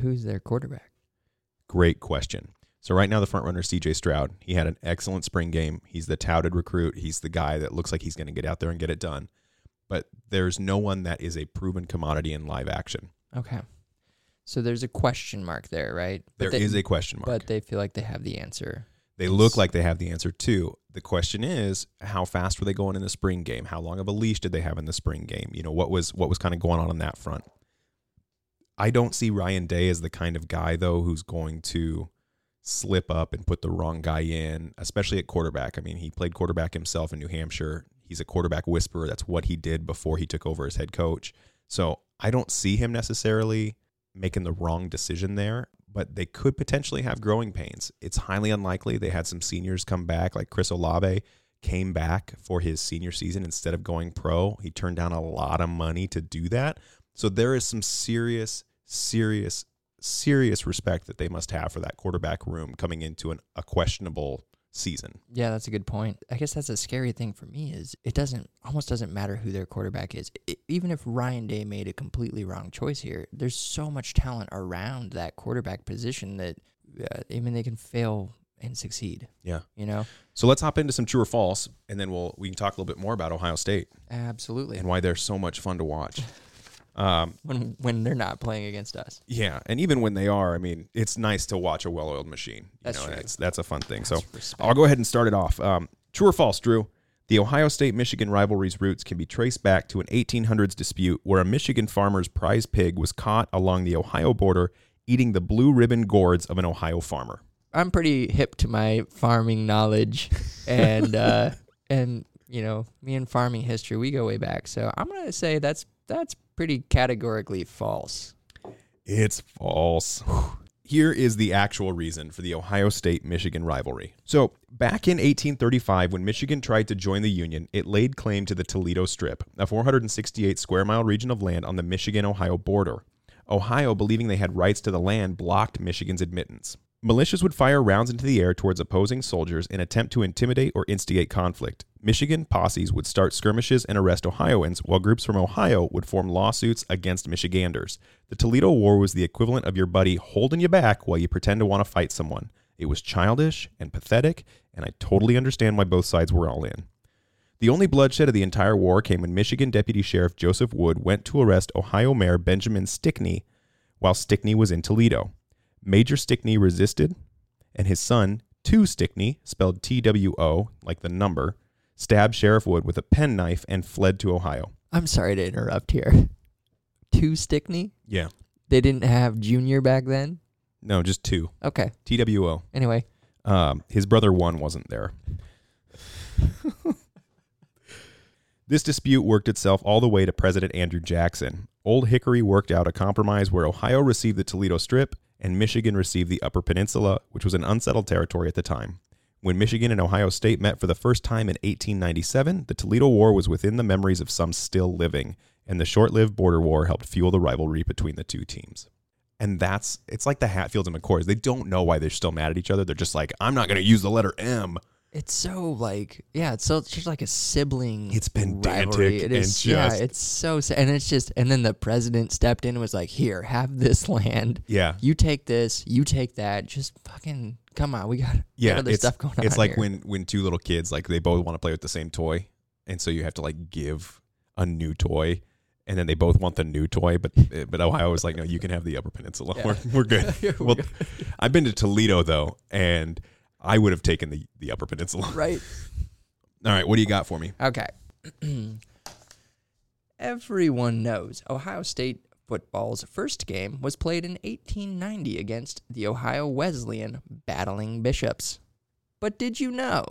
[SPEAKER 2] Who's their quarterback?
[SPEAKER 1] Great question. So right now the front runner CJ Stroud. He had an excellent spring game. He's the touted recruit. He's the guy that looks like he's going to get out there and get it done. But there's no one that is a proven commodity in live action.
[SPEAKER 2] Okay. So there's a question mark there, right?
[SPEAKER 1] There
[SPEAKER 2] But
[SPEAKER 1] is
[SPEAKER 2] they,
[SPEAKER 1] a question mark.
[SPEAKER 2] But they feel like they have the answer.
[SPEAKER 1] They look like they have the answer too. The question is, how fast were they going in the spring game? How long of a leash did they have in the spring game? You know, what was what was kind of going on on that front? I don't see Ryan Day as the kind of guy though who's going to slip up and put the wrong guy in, especially at quarterback. I mean, he played quarterback himself in New Hampshire. He's a quarterback whisperer. That's what he did before he took over as head coach. So, I don't see him necessarily making the wrong decision there, but they could potentially have growing pains. It's highly unlikely. They had some seniors come back, like Chris Olave came back for his senior season instead of going pro. He turned down a lot of money to do that. So there is some serious, serious, serious respect that they must have for that quarterback room coming into an, a questionable season.
[SPEAKER 2] Yeah, that's a good point. I guess that's a scary thing for me is it doesn't almost doesn't matter who their quarterback is. I even if Ryan Day made a completely wrong choice here, there's so much talent around that quarterback position that uh, I mean they can fail and succeed.
[SPEAKER 1] Yeah.
[SPEAKER 2] You know?
[SPEAKER 1] So let's hop into some true or false, and then we'll we can talk a little bit more about Ohio State
[SPEAKER 2] Absolutely.
[SPEAKER 1] and why they're so much fun to watch. Um,
[SPEAKER 2] when when they're not playing against us.
[SPEAKER 1] Yeah, and even when they are, I mean, it's nice to watch a well-oiled machine. You
[SPEAKER 2] That's
[SPEAKER 1] know,
[SPEAKER 2] true.
[SPEAKER 1] That's that's a fun thing. so
[SPEAKER 2] respect.
[SPEAKER 1] I'll go ahead and start it off. Um, true or false, Drew? The Ohio State-Michigan rivalry's roots can be traced back to an 1800s dispute where a Michigan farmer's prize pig was caught along the Ohio border eating the blue ribbon gourds of an Ohio farmer.
[SPEAKER 2] I'm pretty hip to my farming knowledge and uh and you know, me and farming history, we go way back. So I'm gonna say that's that's pretty categorically false.
[SPEAKER 1] It's false. Here is the actual reason for the Ohio State Michigan rivalry. So, back in 1835, when Michigan tried to join the Union, it laid claim to the Toledo Strip, a 468 square mile region of land on the Michigan Ohio border. Ohio, believing they had rights to the land, blocked Michigan's admittance. Militias would fire rounds into the air towards opposing soldiers in attempt to intimidate or instigate conflict. Michigan posses would start skirmishes and arrest Ohioans, while groups from Ohio would form lawsuits against Michiganders. The Toledo War was the equivalent of your buddy holding you back while you pretend to want to fight someone. It was childish and pathetic, and I totally understand why both sides were all in. The only bloodshed of the entire war came when Michigan Deputy Sheriff Joseph Wood went to arrest Ohio Mayor Benjamin Stickney while Stickney was in Toledo. Major Stickney resisted, and his son, Two Stickney, spelled T W O, like the number, stabbed Sheriff Wood with a penknife and fled to Ohio.
[SPEAKER 2] I'm sorry to interrupt here. Two Stickney?
[SPEAKER 1] Yeah.
[SPEAKER 2] They didn't have junior back then?
[SPEAKER 1] No, just two.
[SPEAKER 2] Okay.
[SPEAKER 1] T W O.
[SPEAKER 2] Anyway.
[SPEAKER 1] Um, his brother one wasn't there. this dispute worked itself all the way to President Andrew Jackson. Old Hickory worked out a compromise where Ohio received the Toledo Strip and Michigan received the Upper Peninsula, which was an unsettled territory at the time. When Michigan and Ohio State met for the first time in 1897, the Toledo War was within the memories of some still living, and the short lived border war helped fuel the rivalry between the two teams. And that's, it's like the Hatfields and McCoys. They don't know why they're still mad at each other. They're just like, I'm not going to use the letter M.
[SPEAKER 2] It's so like yeah, it's so it's just like a sibling.
[SPEAKER 1] It's pedantic
[SPEAKER 2] rivalry. It is
[SPEAKER 1] and
[SPEAKER 2] yeah, it's so sad. and it's just and then the president stepped in and was like, "Here, have this land.
[SPEAKER 1] Yeah.
[SPEAKER 2] You take this, you take that. Just fucking come on, we got
[SPEAKER 1] Yeah.
[SPEAKER 2] other stuff going on."
[SPEAKER 1] it's like
[SPEAKER 2] here.
[SPEAKER 1] when, when two little kids, like they both want to play with the same toy. And so you have to like give a new toy. And then they both want the new toy, but eh, but Ohio was like, no, you can have the Upper Peninsula.
[SPEAKER 2] Yeah.
[SPEAKER 1] We're, we're good.
[SPEAKER 2] We're
[SPEAKER 1] well,
[SPEAKER 2] good.
[SPEAKER 1] I've been to Toledo though, and I would have taken the the Upper Peninsula.
[SPEAKER 2] right.
[SPEAKER 1] All right, what do you got for me?
[SPEAKER 2] Okay. Everyone knows Ohio State football's first game was played in 1890 against the Ohio Wesleyan Battling Bishops. But did you know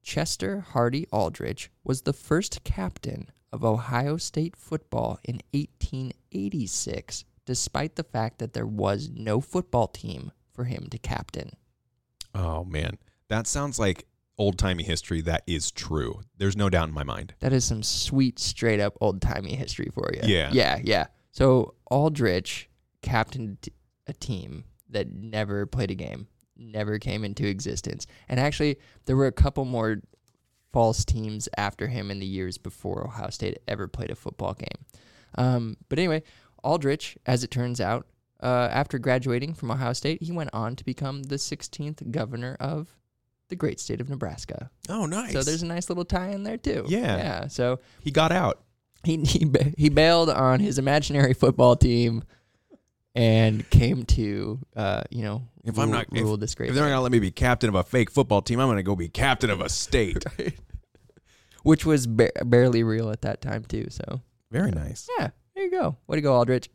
[SPEAKER 2] Chester Hardy Aldrich was the first captain of Ohio State football in 1886, despite the fact that there was no football team for him to captain?
[SPEAKER 1] Oh man, that sounds like old timey history. That is true. There's no doubt in my mind.
[SPEAKER 2] That is some sweet, straight up old timey history for you.
[SPEAKER 1] Yeah.
[SPEAKER 2] Yeah, yeah. So Aldrich captained a team that never played a game, never came into existence. And actually, there were a couple more false teams after him in the years before Ohio State ever played a football game. Um, but anyway, Aldrich, as it turns out, uh, after graduating from Ohio State, he went on to become the 16th governor of the great state of Nebraska.
[SPEAKER 1] Oh, nice.
[SPEAKER 2] So there's a nice little tie in there too.
[SPEAKER 1] Yeah.
[SPEAKER 2] Yeah. So
[SPEAKER 1] he got out.
[SPEAKER 2] He he he bailed on his imaginary football team and came to uh you know
[SPEAKER 1] If I'm
[SPEAKER 2] rule-
[SPEAKER 1] not- if-
[SPEAKER 2] rule this great
[SPEAKER 1] If they're not gonna let me be captain of a fake football team, I'm gonna go be captain of a state.
[SPEAKER 2] which was ba- barely real at that time too. So
[SPEAKER 1] Very nice.
[SPEAKER 2] yeah, there you go. Way to go, Aldrich.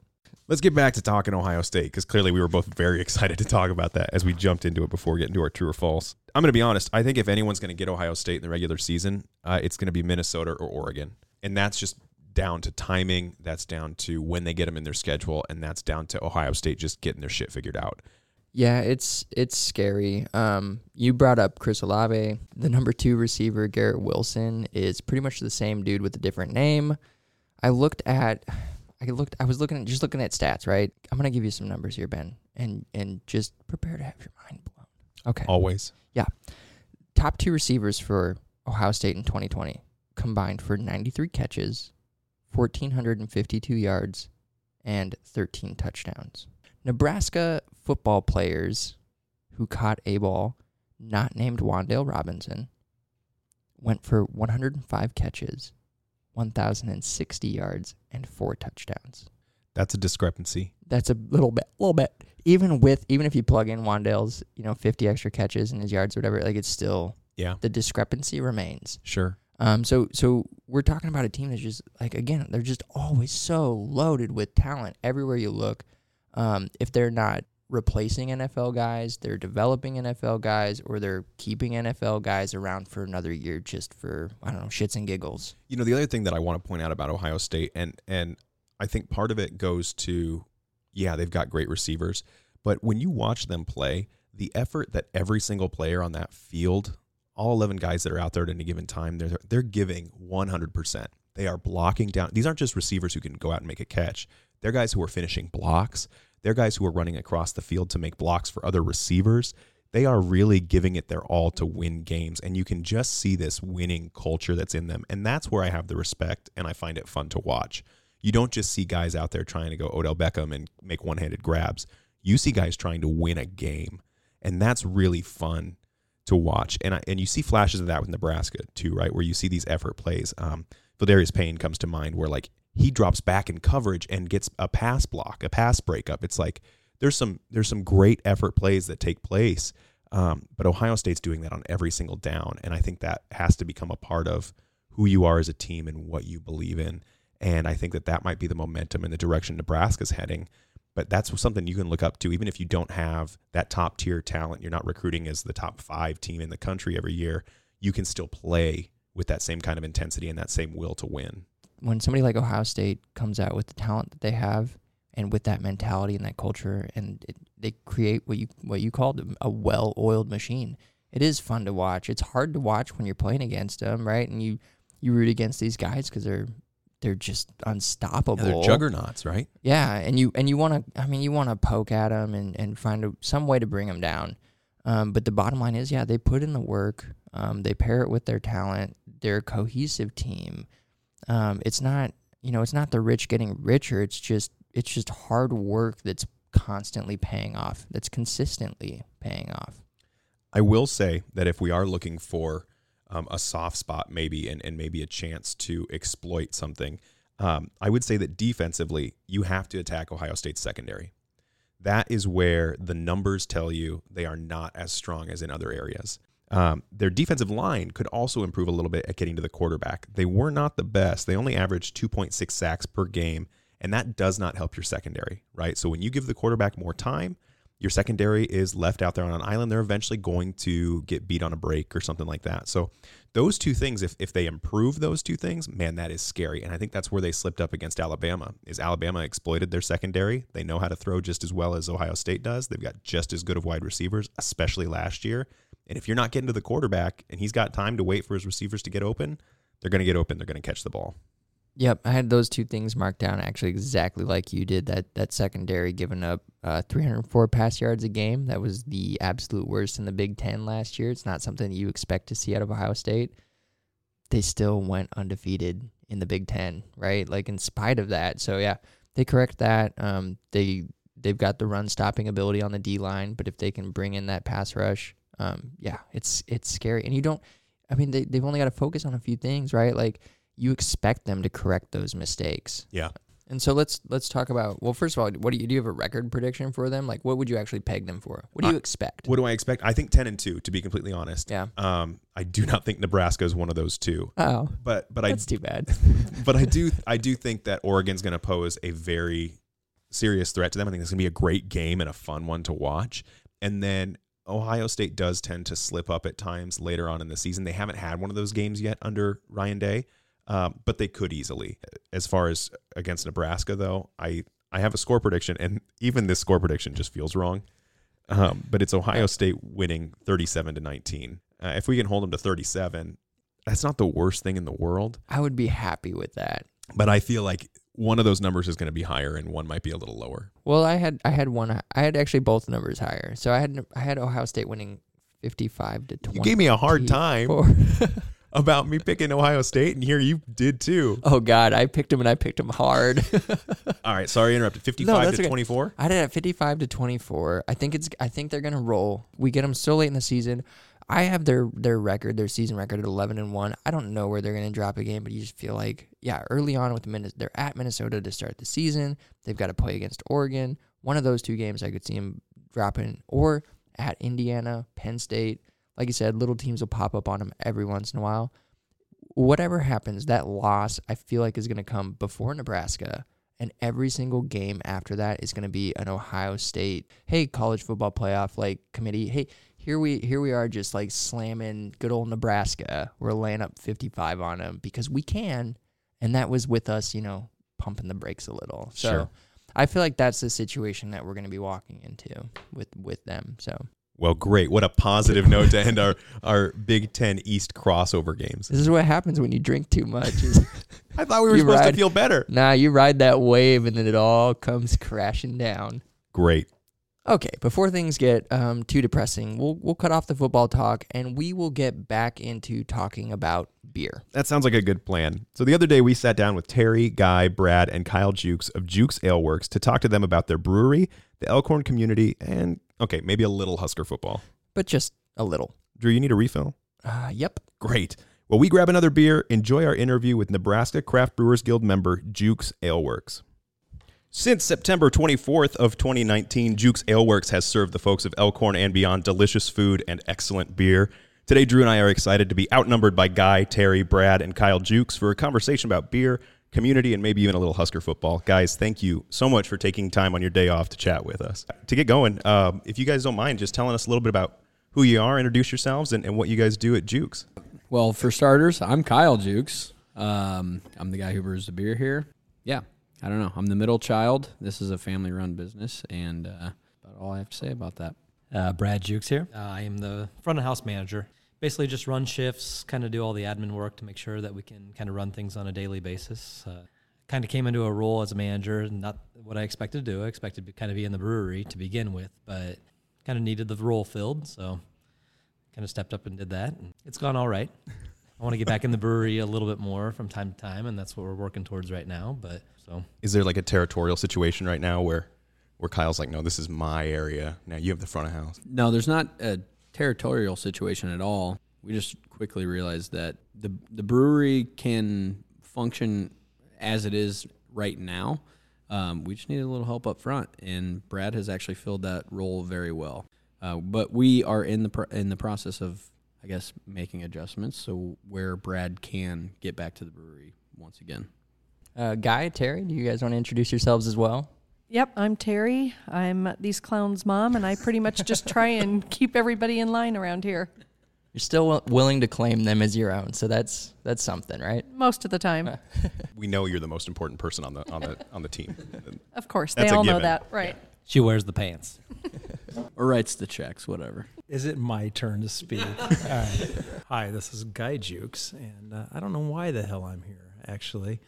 [SPEAKER 1] Let's get back to talking Ohio State because clearly we were both very excited to talk about that as we jumped into it before getting to our true or false. I'm going to be honest. I think if anyone's going to get Ohio State in the regular season, uh, it's going to be Minnesota or Oregon, and that's just down to timing. That's down to when they get them in their schedule, and that's down to Ohio State just getting their shit figured out.
[SPEAKER 2] Yeah, it's it's scary. Um, you brought up Chris Olave. The number two receiver, Garrett Wilson, is pretty much the same dude with a different name. I looked at, I looked, I was looking at just looking at stats. Right, I'm gonna give you some numbers here, Ben, and and just prepare to have your mind blown. Okay.
[SPEAKER 1] Always. Yeah.
[SPEAKER 2] Top two receivers for Ohio State in 2020 combined for 93 catches, 1,452 yards, and 13 touchdowns. Nebraska football players who caught a ball not named Wan'Dale Robinson went for 105 catches, 1,060 yards, and four touchdowns.
[SPEAKER 1] That's a discrepancy.
[SPEAKER 2] That's a little bit, little bit. Even with, even if you plug in Wan'Dale's, you know, 50 extra catches and his yards or whatever, like it's still
[SPEAKER 1] Yeah.
[SPEAKER 2] the discrepancy remains.
[SPEAKER 1] Sure.
[SPEAKER 2] Um, so so we're talking about a team that's just like again, they're just always so loaded with talent everywhere you look. Um, if they're not replacing NFL guys, they're developing NFL guys, or they're keeping NFL guys around for another year just for I don't know shits and giggles.
[SPEAKER 1] You know, the other thing that I want to point out about Ohio State, and and I think part of it goes to, yeah, they've got great receivers, but when you watch them play, the effort that every single player on that field, all eleven guys that are out there at any given time, they're they're giving one hundred percent. They are blocking down. These aren't just receivers who can go out and make a catch. They're guys who are finishing blocks. They're guys who are running across the field to make blocks for other receivers. They are really giving it their all to win games. And you can just see this winning culture that's in them. And that's where I have the respect and I find it fun to watch. You don't just see guys out there trying to go Odell Beckham and make one handed grabs. You see guys trying to win a game. And that's really fun to watch. And I, and you see flashes of that with Nebraska too, right? Where you see these effort plays. Um, Darius Payne comes to mind where like he drops back in coverage and gets a pass block, a pass breakup. It's like there's some there's some great effort plays that take place. Um, but Ohio State's doing that on every single down, and I think that has to become a part of who you are as a team and what you believe in. And I think that that might be the momentum in the direction Nebraska's heading. But that's something you can look up to, even if you don't have that top tier talent. You're not recruiting as the top five team in the country every year. You can still play with that same kind of intensity and that same will to win.
[SPEAKER 2] When somebody like Ohio State comes out with the talent that they have and with that mentality and that culture, and it, they create what you what you called a well-oiled machine. It is fun to watch. It's hard to watch when you're playing against them, right? And you you root against these guys because they're they're just unstoppable.
[SPEAKER 1] Yeah, they're juggernauts, right?
[SPEAKER 2] Yeah, and you and you want to. I mean, you want to poke at them and and find a, some way to bring them down. Um, but the bottom line is, yeah, they put in the work. Um, they pair it with their talent. They're a cohesive team. Um, it's not, you know, it's not the rich getting richer. It's just, it's just hard work that's constantly paying off. That's consistently paying off.
[SPEAKER 1] I will say that if we are looking for um, a soft spot, maybe, and, and maybe a chance to exploit something, um, I would say that defensively, you have to attack Ohio State's secondary. That is where the numbers tell you they are not as strong as in other areas. Um, their defensive line could also improve a little bit at getting to the quarterback. They were not the best. They only averaged 2.6 sacks per game, and that does not help your secondary, right? So when you give the quarterback more time, your secondary is left out there on an island. They're eventually going to get beat on a break or something like that. So those two things, if, if they improve those two things, man, that is scary. And I think that's where they slipped up against Alabama. Is Alabama exploited their secondary? They know how to throw just as well as Ohio State does. They've got just as good of wide receivers, especially last year. And if you're not getting to the quarterback and he's got time to wait for his receivers to get open, they're going to get open. They're going to catch the ball.
[SPEAKER 2] Yep, I had those two things marked down actually exactly like you did. That that secondary giving up uh, 304 pass yards a game. That was the absolute worst in the Big Ten last year. It's not something you expect to see out of Ohio State. They still went undefeated in the Big Ten, right? Like in spite of that. So yeah, they correct that. Um, they they've got the run stopping ability on the D line, but if they can bring in that pass rush, um, yeah, it's it's scary. And you don't, I mean, they they've only got to focus on a few things, right? Like you expect them to correct those mistakes.
[SPEAKER 1] Yeah.
[SPEAKER 2] And so let's let's talk about. Well, first of all, what do you do? You have a record prediction for them? Like, what would you actually peg them for? What do you
[SPEAKER 1] Uh,
[SPEAKER 2] expect?
[SPEAKER 1] What do I expect? I think ten and two, to be completely honest.
[SPEAKER 2] Yeah.
[SPEAKER 1] Um, I do not think Nebraska is one of those two.
[SPEAKER 2] Oh,
[SPEAKER 1] But but I
[SPEAKER 2] that's too bad.
[SPEAKER 1] but I do I do think that Oregon's going to pose a very serious threat to them. I think it's going to be a great game and a fun one to watch. And then Ohio State does tend to slip up at times later on in the season. They haven't had one of those games yet under Ryan Day, um, but they could easily. As far as against Nebraska, though, I I have a score prediction, and even this score prediction just feels wrong. Um, but it's Ohio State winning 37 to 19. Uh, if we can hold them to 37, that's not the worst thing in the world
[SPEAKER 2] I would be happy with that.
[SPEAKER 1] but I feel like one of those numbers is going to be higher and one might be a little lower.
[SPEAKER 2] Well, I had I had one. I had actually both numbers higher. So I had I had Ohio State winning fifty-five to twenty.
[SPEAKER 1] You gave me a hard time about me picking Ohio State, and here you did too.
[SPEAKER 2] oh God, I picked them and I picked them hard.
[SPEAKER 1] All right, sorry, interrupted. Fifty-five
[SPEAKER 2] that's
[SPEAKER 1] to
[SPEAKER 2] okay.
[SPEAKER 1] twenty-four.
[SPEAKER 2] I it at fifty-five to twenty-four. I think it's. I think they're gonna roll. We get them so late in the season. I have their their record, their season record at eleven and one. I don't know where they're gonna drop a game, but you just feel like, yeah, early on with Minnesota, they're at Minnesota to start the season. They've got to play against Oregon. One of those two games, I could see them dropping, or at Indiana, Penn State. Like you said, little teams will pop up on them every once in a while. Whatever happens, that loss I feel like is going to come before Nebraska, and every single game after that is going to be an Ohio State, hey, college football playoff like committee, hey, here we here we are just like slamming good old Nebraska. We're laying up 55 on them because we can, and that was with us, you know, pumping the brakes a little. So
[SPEAKER 1] Sure.
[SPEAKER 2] I feel like that's the situation that we're going to be walking into with with them. So
[SPEAKER 1] Well, great. What a positive note to end our our Big Ten East crossover games.
[SPEAKER 2] this is what happens when you drink too much.
[SPEAKER 1] I thought we were supposed
[SPEAKER 2] ride-
[SPEAKER 1] to feel better.
[SPEAKER 2] nah, you ride that wave and then it all comes crashing down.
[SPEAKER 1] Great.
[SPEAKER 2] Okay, before things get um, too depressing, we'll we'll cut off the football talk and we will get back into talking about beer.
[SPEAKER 1] That sounds like a good plan. So the other day we sat down with Terry, Guy, Brad, and Kyle Jukes of Jukes Ale Works to talk to them about their brewery, the Elkhorn community, and okay, maybe a little Husker football.
[SPEAKER 2] But just a little.
[SPEAKER 1] Drew, you need a refill?
[SPEAKER 2] Uh, yep.
[SPEAKER 1] Great. Well, we grab another beer, enjoy our interview with Nebraska Craft Brewers Guild member Jukes Ale Works. Since September 24th of 2019, Jukes Ale Works has served the folks of Elkhorn and beyond delicious food and excellent beer. Today, Drew and I are excited to be outnumbered by Guy, Terry, Brad, and Kyle Jukes for a conversation about beer, community, and maybe even a little Husker football. Guys, thank you so much for taking time on your day off to chat with us. To get going, um, if you guys don't mind, just telling us a little bit about who you are, introduce yourselves, and, and what you guys do at Jukes.
[SPEAKER 3] Well, for starters, I'm Kyle Jukes. Um, I'm the guy who brews the beer here. Yeah, I don't know. I'm the middle child. This is a family-run business, and uh, about all I have to say about that.
[SPEAKER 4] Uh, Brad Jukes here. Uh, I am the front of house manager. Basically, just run shifts, kind of do all the admin work to make sure that we can kind of run things on a daily basis. Uh, kind of came into a role as a manager, not what I expected to do. I expected to kind of be in the brewery to begin with, but kind of needed the role filled, so kind of stepped up and did that. And it's gone all right. I want to get back in the brewery a little bit more from time to time, and that's what we're working towards right now. But so
[SPEAKER 1] Is there like a territorial situation right now where where Kyle's like, no, this is my area. Now you have the front of house.
[SPEAKER 3] No, there's not a territorial situation at all. We just quickly realized that the the brewery can function as it is right now. Um, we just need a little help up front, and Brad has actually filled that role very well. Uh, but we are in the pro- in the process of, I guess, making adjustments so where Brad can get back to the brewery once again.
[SPEAKER 2] Uh, Guy, Terry, do you guys want to introduce yourselves as well?
[SPEAKER 5] Yep, I'm Terry. I'm these clowns' mom, and I pretty much just try and keep everybody in line around here
[SPEAKER 2] You're still wi- willing to claim them as your own, so that's that's something, right?
[SPEAKER 5] most of the time.
[SPEAKER 1] We know you're the most important person on the on the on the team.
[SPEAKER 5] Of course,
[SPEAKER 1] That's
[SPEAKER 5] they
[SPEAKER 1] a
[SPEAKER 5] all know that, right?
[SPEAKER 4] she wears the pants.
[SPEAKER 3] Or writes the checks, whatever.
[SPEAKER 6] Is it my turn to speak? All right. Hi, this is Guy Jukes, and uh, I don't know why the hell I'm here. Actually,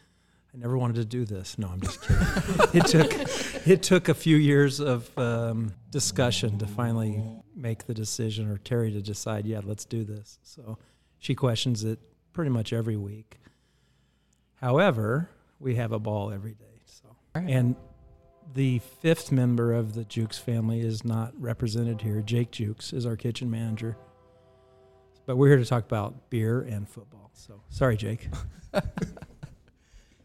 [SPEAKER 6] I never wanted to do this. No, I'm just kidding. it took it took a few years of um, discussion to finally make the decision, or Terry to decide. Yeah, let's do this. So she questions it pretty much every week. However, we have a ball every day. So
[SPEAKER 2] right.
[SPEAKER 6] and the fifth member of the Jukes family is not represented here. Jake Jukes is our kitchen manager. But we're here to talk about beer and football. So sorry, Jake.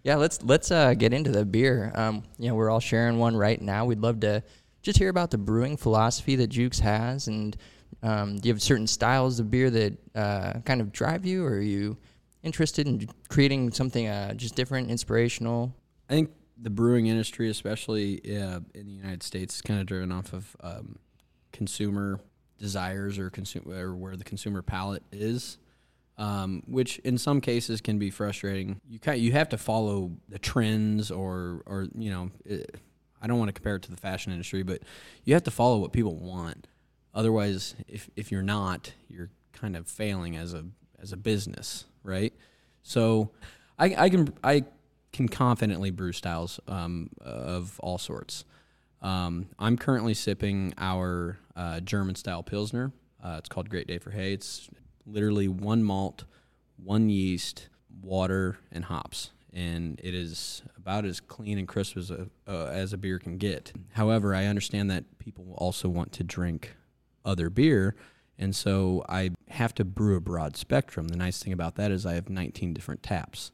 [SPEAKER 2] Yeah, let's let's uh, get into the beer. Um, you know, we're all sharing one right now. We'd love to just hear about the brewing philosophy that Jukes has, and um, do you have certain styles of beer that uh, kind of drive you, or are you interested in creating something uh, just different, inspirational?
[SPEAKER 3] I think the brewing industry, especially uh, in the United States, is kind of driven off of um, consumer desires or consumer or where the consumer palate is, um, which in some cases can be frustrating. You kind you have to follow the trends or or you know. It, I don't want to compare it to the fashion industry, but you have to follow what people want. Otherwise, if if you're not, you're kind of failing as a as a business, right? So, I, I can I can confidently brew styles um, of all sorts. Um, I'm currently sipping our uh, German style pilsner. Uh, it's called Great Day for Hay. It's literally one malt, one yeast, water, and hops, and it is about as clean and crisp as a uh, as a beer can get. However, I understand that people also want to drink other beer, and so I have to brew a broad spectrum. The nice thing about that is I have 19 different taps.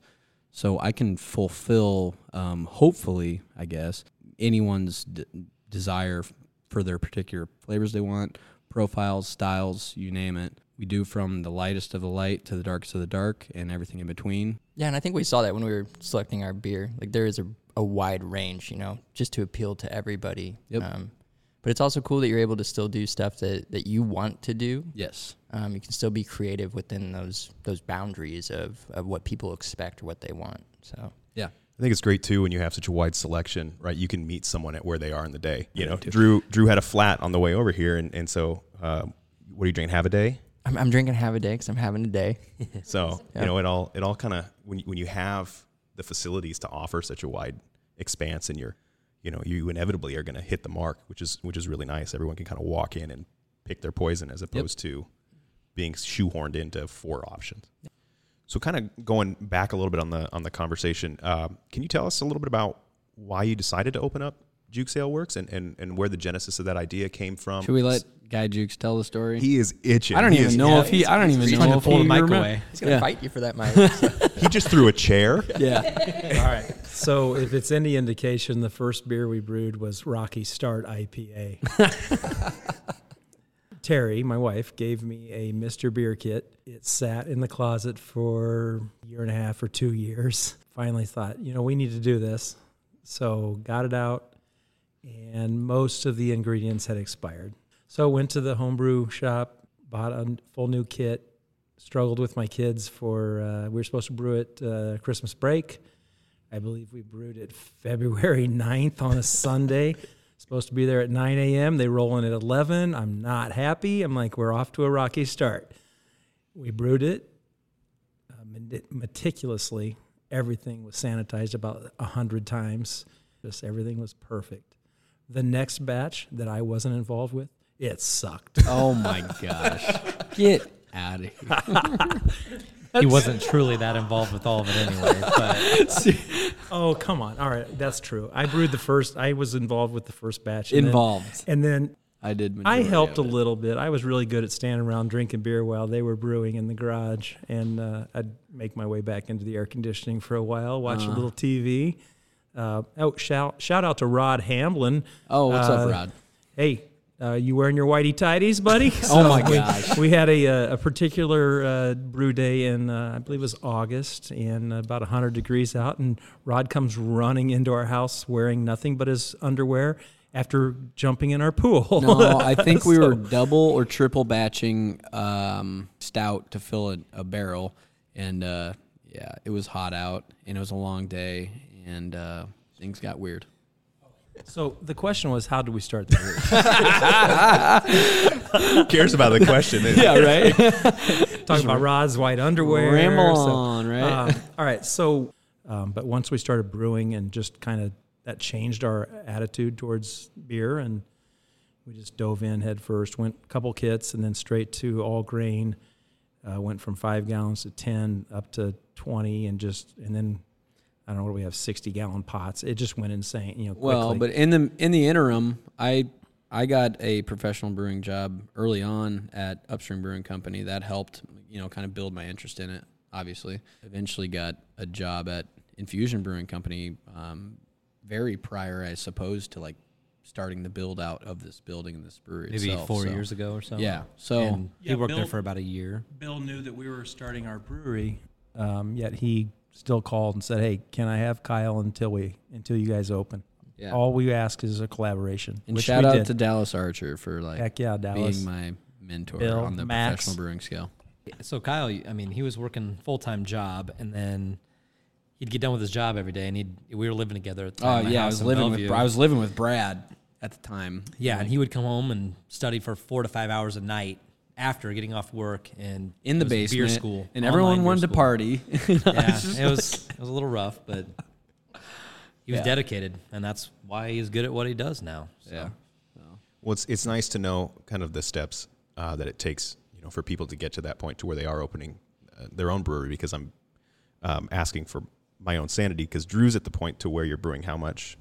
[SPEAKER 3] So I can fulfill, um, hopefully, I guess, anyone's d- desire for their particular flavors they want, profiles, styles, you name it. We do from the lightest of the light to the darkest of the dark and everything in between.
[SPEAKER 2] Yeah, and I think we saw that when we were selecting our beer. Like there is a, a wide range, you know, just to appeal to everybody.
[SPEAKER 3] Yep.
[SPEAKER 2] Um, but it's also cool that you're able to still do stuff that, that you want to do.
[SPEAKER 3] Yes.
[SPEAKER 2] Um, you can still be creative within those those boundaries of, of what people expect or what they want. So
[SPEAKER 3] Yeah.
[SPEAKER 1] I think it's great too when you have such a wide selection, right? You can meet someone at where they are in the day. You know, Drew Drew had a flat on the way over here, and and so uh, what are you drinking? Have a day.
[SPEAKER 2] I'm, I'm drinking half a day because I'm having a day.
[SPEAKER 1] So
[SPEAKER 2] Yeah.
[SPEAKER 1] you know, it all it all kind of when you, when you have the facilities to offer such a wide expanse, and you're, you know, you inevitably are going to hit the mark, which is which is really nice. Everyone can kind of walk in and pick their poison as opposed to being shoehorned into four options. So, kind of going back a little bit on the on the conversation, uh, can you tell us a little bit about why you decided to open up Jukes Ale Works and, and, and where the genesis of that idea came from?
[SPEAKER 3] Should we let Guy Jukes tell the story?
[SPEAKER 1] He is itching.
[SPEAKER 3] I don't
[SPEAKER 1] He
[SPEAKER 3] even
[SPEAKER 1] is-
[SPEAKER 3] know if he. I don't even
[SPEAKER 4] He's
[SPEAKER 3] know
[SPEAKER 4] trying to
[SPEAKER 3] if
[SPEAKER 4] pull
[SPEAKER 3] he
[SPEAKER 4] the mic
[SPEAKER 3] remem-
[SPEAKER 4] away.
[SPEAKER 2] He's gonna
[SPEAKER 3] Yeah.
[SPEAKER 2] fight you for that mic.
[SPEAKER 1] He just threw a chair.
[SPEAKER 3] Yeah.
[SPEAKER 6] All right. So if it's any indication, the first beer we brewed was Rocky Start IPA. Terry, my wife, gave me a Mr. Beer kit. It sat in the closet for a year and a half or two years. Finally thought, you know, we need to do this. So got it out, and most of the ingredients had expired. So went to the homebrew shop, bought a full new kit, struggled with my kids for, uh, we were supposed to brew it uh, Christmas break. I believe we brewed it February 9th on a Sunday. Supposed to be there at 9 a.m. They roll in at 11. I'm not happy. I'm like, we're off to a rocky start. We brewed it uh, meticulously. Everything was sanitized about a hundred times. Just everything was perfect. The next batch that I wasn't involved with, it sucked.
[SPEAKER 3] Oh my gosh. Get out of here.
[SPEAKER 4] He wasn't truly that involved with all of it anyway. But
[SPEAKER 6] oh, come on. All right, that's true. I brewed the first. I was involved with the first batch. and then-
[SPEAKER 3] Involved.
[SPEAKER 6] and then
[SPEAKER 3] I did.
[SPEAKER 6] I helped a little bit. I was really good at standing around drinking beer while they were brewing in the garage, and uh, I'd make my way back into the air conditioning for a while, watch a
[SPEAKER 3] Uh.
[SPEAKER 6] little TV. Uh, oh, shout shout out to Rod Hamblin.
[SPEAKER 3] Oh, what's
[SPEAKER 6] Uh,
[SPEAKER 3] up, Rod?
[SPEAKER 6] Hey, uh, you wearing your whitey tidies, buddy?
[SPEAKER 3] Oh my
[SPEAKER 6] we-
[SPEAKER 3] gosh.
[SPEAKER 6] We had a uh, a particular uh, brew day in uh, I believe it was August, and about hundred degrees out, and Rod comes running into our house wearing nothing but his underwear after jumping in our pool.
[SPEAKER 3] No, I think we were double or triple batching um, stout to fill a, a barrel, and uh, yeah, it was hot out, and it was a long day, and uh, things got weird.
[SPEAKER 6] So the question was, how do we start the year?
[SPEAKER 1] Who cares about the question?
[SPEAKER 3] Yeah, right.
[SPEAKER 6] Talking about Rod's white underwear.
[SPEAKER 3] Ramble
[SPEAKER 6] so,
[SPEAKER 3] on, right?
[SPEAKER 6] um, all right. So, um, but once we started brewing and just kind of that changed our attitude towards beer, and we just dove in head first. Went a couple kits and then straight to all grain. Uh, went from five gallons to ten up to twenty, and just and then I don't know what do we have, sixty gallon pots. It just went insane. You know,
[SPEAKER 3] Well, but in the in the interim, I I got a professional brewing job early on at Upstream Brewing Company. That helped, you know, kind of build my interest in it. Obviously, eventually got a job at Infusion Brewing Company, um, very prior, I suppose, to like starting the build out of this building and this brewery.
[SPEAKER 4] Maybe
[SPEAKER 3] itself.
[SPEAKER 4] four
[SPEAKER 3] So,
[SPEAKER 4] years ago or so.
[SPEAKER 3] Yeah. So
[SPEAKER 4] and he
[SPEAKER 6] Yeah,
[SPEAKER 4] worked there for about a year.
[SPEAKER 6] Bill knew that we were starting our brewery, um, yet he still called and said, "Hey, can I have Kyle until we until you guys open?"
[SPEAKER 3] yeah.
[SPEAKER 6] All we ask is a collaboration.
[SPEAKER 3] and
[SPEAKER 6] which
[SPEAKER 3] shout
[SPEAKER 6] we
[SPEAKER 3] out
[SPEAKER 6] did.
[SPEAKER 3] to Dallas Archer for like
[SPEAKER 6] heck yeah, Dallas.
[SPEAKER 3] being my mentor
[SPEAKER 6] Bill,
[SPEAKER 3] on the
[SPEAKER 6] Max.
[SPEAKER 3] professional brewing scale.
[SPEAKER 4] So Kyle, I mean, he was working full time job, and then he'd get done with his job every day, and he'd we were living together. At the
[SPEAKER 3] Oh
[SPEAKER 4] time, my
[SPEAKER 3] yeah, I was
[SPEAKER 4] in
[SPEAKER 3] living with
[SPEAKER 4] Bellevue.
[SPEAKER 3] I was living with Brad at the time.
[SPEAKER 4] yeah, and he would come home and study for four to five hours a night after getting off work and
[SPEAKER 3] in the
[SPEAKER 4] it was
[SPEAKER 3] basement,
[SPEAKER 4] beer school,
[SPEAKER 3] and everyone wanted to
[SPEAKER 4] school.
[SPEAKER 3] party.
[SPEAKER 4] Yeah, it was it was a little rough, but he was
[SPEAKER 3] Yeah.
[SPEAKER 4] dedicated, and that's why he's good at what he does now. So.
[SPEAKER 3] yeah.
[SPEAKER 1] Well, it's it's nice to know kind of the steps uh, that it takes, you know, for people to get to that point to where they are opening uh, their own brewery. Because I'm um, asking for my own sanity. Because Drew's at the point to where you're brewing how much?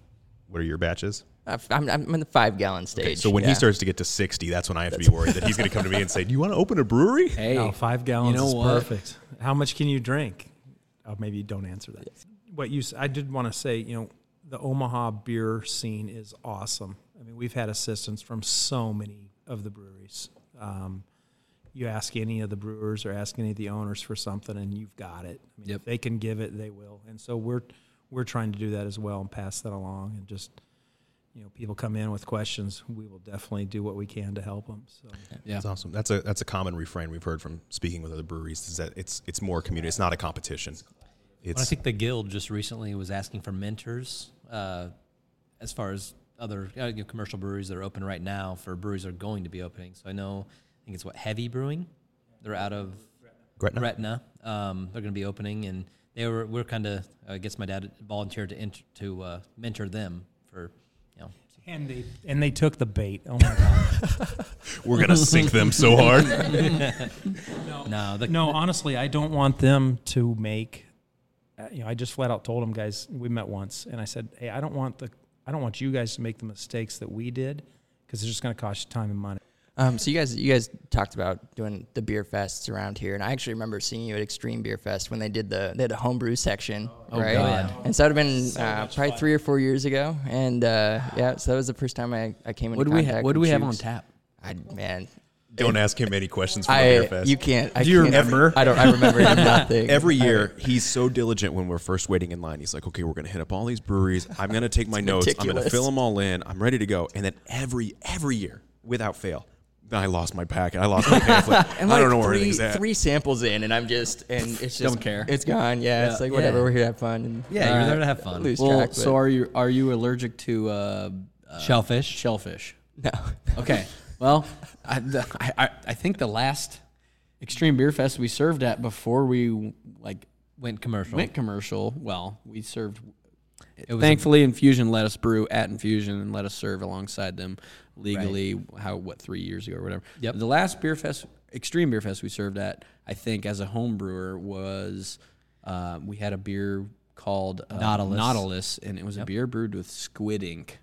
[SPEAKER 1] What are your batches?
[SPEAKER 2] I've- I'm, I'm in the five gallon stage.
[SPEAKER 1] Okay, so when
[SPEAKER 2] yeah.
[SPEAKER 1] he starts to get to sixty, that's when I have to be worried that he's going to come to me and say, "Do you want to open a brewery?"
[SPEAKER 3] Hey,
[SPEAKER 6] No, five gallons
[SPEAKER 3] know
[SPEAKER 6] is
[SPEAKER 3] what?
[SPEAKER 6] perfect. How much can you drink? Oh, maybe you don't answer that. What you? s- I did want to say, you know, the Omaha beer scene is awesome. I mean, we've had assistance from so many of the breweries. Um, you ask any of the brewers or ask any of the owners for something, and you've got it. I mean,
[SPEAKER 3] Yep.
[SPEAKER 6] if they can give it, they will. And so we're we're trying to do that as well and pass that along. And just you know, people come in with questions, we will definitely do what we can to help them. So.
[SPEAKER 3] yeah.
[SPEAKER 1] That's awesome. That's a that's a common refrain we've heard from speaking with other breweries is that it's it's more community. It's not a competition.
[SPEAKER 4] Well, I think the guild just recently was asking for mentors uh, as far as other uh, you know, commercial breweries that are open right now for breweries that are going to be opening. So I know, I think it's what Heavy Brewing. They're out of
[SPEAKER 1] Gretna?
[SPEAKER 4] Gretna. Um, they're going to be opening, and they were we're kind of I guess my dad volunteered to int- to uh, mentor them for you know.
[SPEAKER 6] And they and they took the bait. Oh my god.
[SPEAKER 1] we're gonna sink them so hard.
[SPEAKER 4] No, the,
[SPEAKER 6] no, honestly, I don't want them to make. Uh, you know, I just flat out told them, guys. We met once, and I said, "Hey, I don't want the, I don't want you guys to make the mistakes that we did, because it's just going to cost you time and money."
[SPEAKER 2] Um, so you guys, you guys talked about doing the beer fests around here, and I actually remember seeing you at Extreme Beer Fest when they did the they had a homebrew section,
[SPEAKER 3] Oh,
[SPEAKER 2] right?
[SPEAKER 3] God.
[SPEAKER 2] And so that would have been uh, probably three or four years ago, and uh, yeah, so that was the first time I, I came into
[SPEAKER 3] What do we ha-
[SPEAKER 2] contact
[SPEAKER 3] What do
[SPEAKER 2] with
[SPEAKER 3] we have on tap?
[SPEAKER 2] I man,
[SPEAKER 1] Don't ask him any questions from the beer
[SPEAKER 2] I
[SPEAKER 1] fest.
[SPEAKER 2] you can't. I
[SPEAKER 6] Do you
[SPEAKER 2] can't-
[SPEAKER 6] remember?
[SPEAKER 2] I don't. I remember nothing.
[SPEAKER 1] Every year, he's so diligent when we're first waiting in line. He's like, okay, we're going to hit up all these breweries. I'm going to take my notes. I'm going to fill them all in. I'm ready to go. And then every every year, without fail, I lost my packet. I lost my pamphlet.
[SPEAKER 2] And
[SPEAKER 1] I
[SPEAKER 2] like
[SPEAKER 1] don't know where
[SPEAKER 2] three,
[SPEAKER 1] anything's at.
[SPEAKER 2] three samples in, and I'm just and it's just
[SPEAKER 3] Don't care.
[SPEAKER 2] It's gone. Yeah, it's like whatever.
[SPEAKER 4] Yeah.
[SPEAKER 2] We're here to have fun. And
[SPEAKER 4] yeah, you're there to have fun.
[SPEAKER 2] lose
[SPEAKER 3] Well,
[SPEAKER 2] track.
[SPEAKER 3] so are you are you allergic to uh, uh,
[SPEAKER 4] Shellfish.
[SPEAKER 3] Shellfish.
[SPEAKER 2] no.
[SPEAKER 3] Okay. Well, I, the, I I I think the last Extreme Beer Fest we served at before we like
[SPEAKER 4] Went commercial.
[SPEAKER 3] went commercial. Well, we served.
[SPEAKER 4] It was a-
[SPEAKER 3] Thankfully, Infusion let us brew at Infusion and let us serve alongside them legally. How what three years ago or whatever.
[SPEAKER 4] Yep.
[SPEAKER 3] The last beer fest, Extreme Beer Fest, we served at, I think, as a home brewer was uh, we had a beer called uh,
[SPEAKER 4] Nautilus.
[SPEAKER 3] Nautilus, and it was a beer brewed with squid ink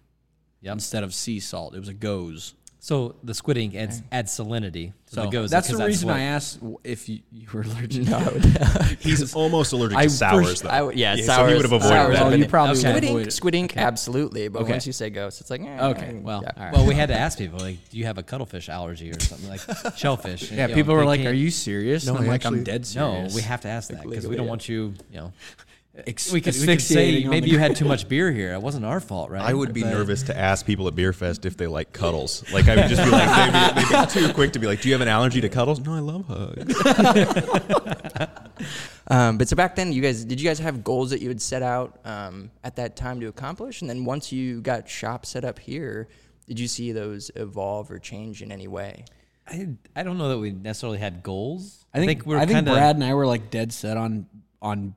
[SPEAKER 4] Yep.
[SPEAKER 3] instead of sea salt. It was a gose.
[SPEAKER 4] So the squid ink adds, adds salinity to
[SPEAKER 3] So
[SPEAKER 4] the gose.
[SPEAKER 3] that's the
[SPEAKER 4] because
[SPEAKER 3] reason
[SPEAKER 4] what-
[SPEAKER 3] I asked if you, you were allergic.
[SPEAKER 2] No.
[SPEAKER 1] He's almost allergic
[SPEAKER 3] I
[SPEAKER 1] to sours,
[SPEAKER 3] first-
[SPEAKER 1] though.
[SPEAKER 2] I w- yeah,
[SPEAKER 1] so
[SPEAKER 2] sours.
[SPEAKER 1] he would have avoided
[SPEAKER 2] sours
[SPEAKER 1] that.
[SPEAKER 2] have
[SPEAKER 3] Oh, you probably
[SPEAKER 4] Okay.
[SPEAKER 2] Squid
[SPEAKER 3] would
[SPEAKER 2] ink,
[SPEAKER 3] avoid it.
[SPEAKER 2] squid ink, absolutely. But
[SPEAKER 3] Okay.
[SPEAKER 2] once you say ghost, it's like eh,
[SPEAKER 3] Okay, well,
[SPEAKER 2] yeah.
[SPEAKER 3] all right.
[SPEAKER 4] Well, we had to ask people like, do you have a cuttlefish allergy or something like shellfish? And,
[SPEAKER 3] yeah,
[SPEAKER 4] you know,
[SPEAKER 3] people were like, "Are you serious?"
[SPEAKER 1] No,
[SPEAKER 3] I'm
[SPEAKER 1] I
[SPEAKER 3] like, "I'm
[SPEAKER 1] actually-
[SPEAKER 3] dead
[SPEAKER 4] No, we have to ask that because we don't want you, you know.
[SPEAKER 3] Ex-
[SPEAKER 4] We could, we could say maybe you had too much beer here. It wasn't our fault, right?
[SPEAKER 1] I would be
[SPEAKER 4] But-
[SPEAKER 1] nervous to ask people at Beer Fest if they like cuddles. Like I would just be like, they'd be, they'd be too quick to be like, "Do you have an allergy to cuddles?" No, I love hugs.
[SPEAKER 2] Um, but so back then, you guys did you guys have goals that you had set out um, at that time to accomplish? And then once you got shop set up here, did you see those evolve or change in any way?
[SPEAKER 4] I, I don't know that we necessarily had goals.
[SPEAKER 3] I think,
[SPEAKER 4] we're
[SPEAKER 3] I think
[SPEAKER 4] kinda,
[SPEAKER 3] Brad and I were like dead set on on like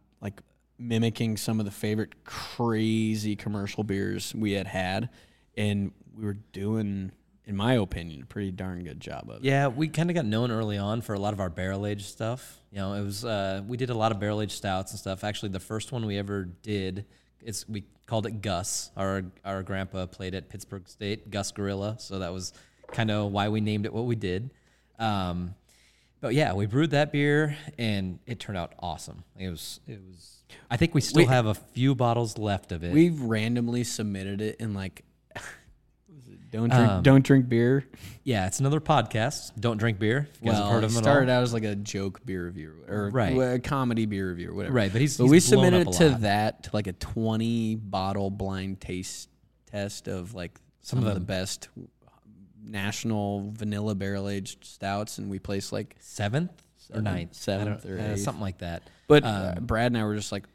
[SPEAKER 3] mimicking some of the favorite crazy commercial beers we had had, and we were doing in my opinion, a pretty darn good job of it.
[SPEAKER 4] Yeah, we kind of got known early on for a lot of our barrel aged stuff. You know, it was uh, we did a lot of barrel aged stouts and stuff. Actually, the first one we ever did, it's we called it Gus. Our our grandpa played at Pittsburg State, Gus Gorilla, so that was kind of why we named it what we did. Um, but yeah, we brewed that beer and it turned out awesome. It was it was. I think we still
[SPEAKER 3] We-
[SPEAKER 4] have a few bottles left of it.
[SPEAKER 3] We've randomly submitted it in like don't drink
[SPEAKER 4] Um,
[SPEAKER 3] don't drink beer.
[SPEAKER 4] yeah, it's another podcast. Don't drink beer. If you guys
[SPEAKER 3] Well,
[SPEAKER 4] have heard
[SPEAKER 3] it
[SPEAKER 4] of at
[SPEAKER 3] started out as like a joke beer review or
[SPEAKER 4] Right.
[SPEAKER 3] a comedy beer review or whatever.
[SPEAKER 4] Right, but he's-
[SPEAKER 3] but
[SPEAKER 4] he's
[SPEAKER 3] we submitted it to
[SPEAKER 4] lot.
[SPEAKER 3] that to like a twenty bottle blind taste test of like some,
[SPEAKER 4] Some
[SPEAKER 3] of
[SPEAKER 4] of
[SPEAKER 3] the best national vanilla barrel aged stouts, and we placed like.
[SPEAKER 4] seventh or
[SPEAKER 3] Seventh-
[SPEAKER 4] ninth,
[SPEAKER 3] seventh
[SPEAKER 4] don't-
[SPEAKER 3] or
[SPEAKER 4] uh,
[SPEAKER 3] eighth.
[SPEAKER 4] something like that.
[SPEAKER 3] But uh,
[SPEAKER 4] Um,
[SPEAKER 3] Brad and I were just like,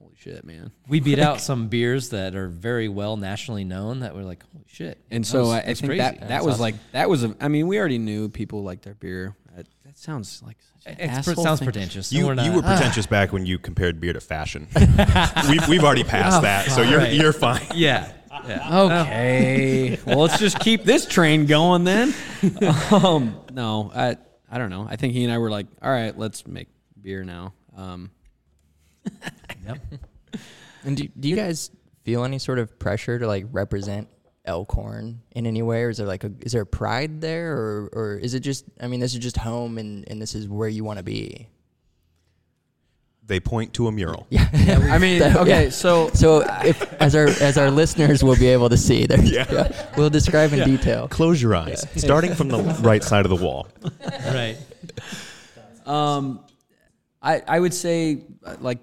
[SPEAKER 3] "Holy shit, man!"
[SPEAKER 4] we beat out some beers that are very well nationally known that were like, holy shit.
[SPEAKER 3] And
[SPEAKER 4] that
[SPEAKER 3] so
[SPEAKER 4] was-
[SPEAKER 3] I, I think
[SPEAKER 4] crazy.
[SPEAKER 3] that that
[SPEAKER 4] That's
[SPEAKER 3] was
[SPEAKER 4] awesome.
[SPEAKER 3] like that was a. I mean, we already knew people liked their beer. That, that sounds like such an
[SPEAKER 4] It's, it
[SPEAKER 3] asshole
[SPEAKER 4] sounds
[SPEAKER 3] thing.
[SPEAKER 4] pretentious.
[SPEAKER 1] You,
[SPEAKER 4] we're not,
[SPEAKER 1] you were pretentious back when you compared beer to fashion. we've, we've already passed that, so you're
[SPEAKER 4] Right.
[SPEAKER 1] you're fine.
[SPEAKER 4] yeah. yeah.
[SPEAKER 3] Okay. well, let's just keep this train going then. um, no, I I don't know. I think he and I were like, all right, let's make beer now. Um,
[SPEAKER 4] Yep.
[SPEAKER 2] And do, do you guys feel any sort of pressure to like represent Elkhorn in any way, or is there like a is there pride there, or or is it just I mean this is just home and and this is where you want to be?
[SPEAKER 1] They point to a mural.
[SPEAKER 2] Yeah,
[SPEAKER 3] I mean,
[SPEAKER 2] That-
[SPEAKER 3] okay,
[SPEAKER 2] yeah.
[SPEAKER 3] so
[SPEAKER 2] So if as our as our listeners will be able to see, there,
[SPEAKER 1] Yeah.
[SPEAKER 2] we'll describe in detail.
[SPEAKER 1] Close your eyes. Starting from the right side of the wall.
[SPEAKER 4] right.
[SPEAKER 3] Um, I I would say uh, like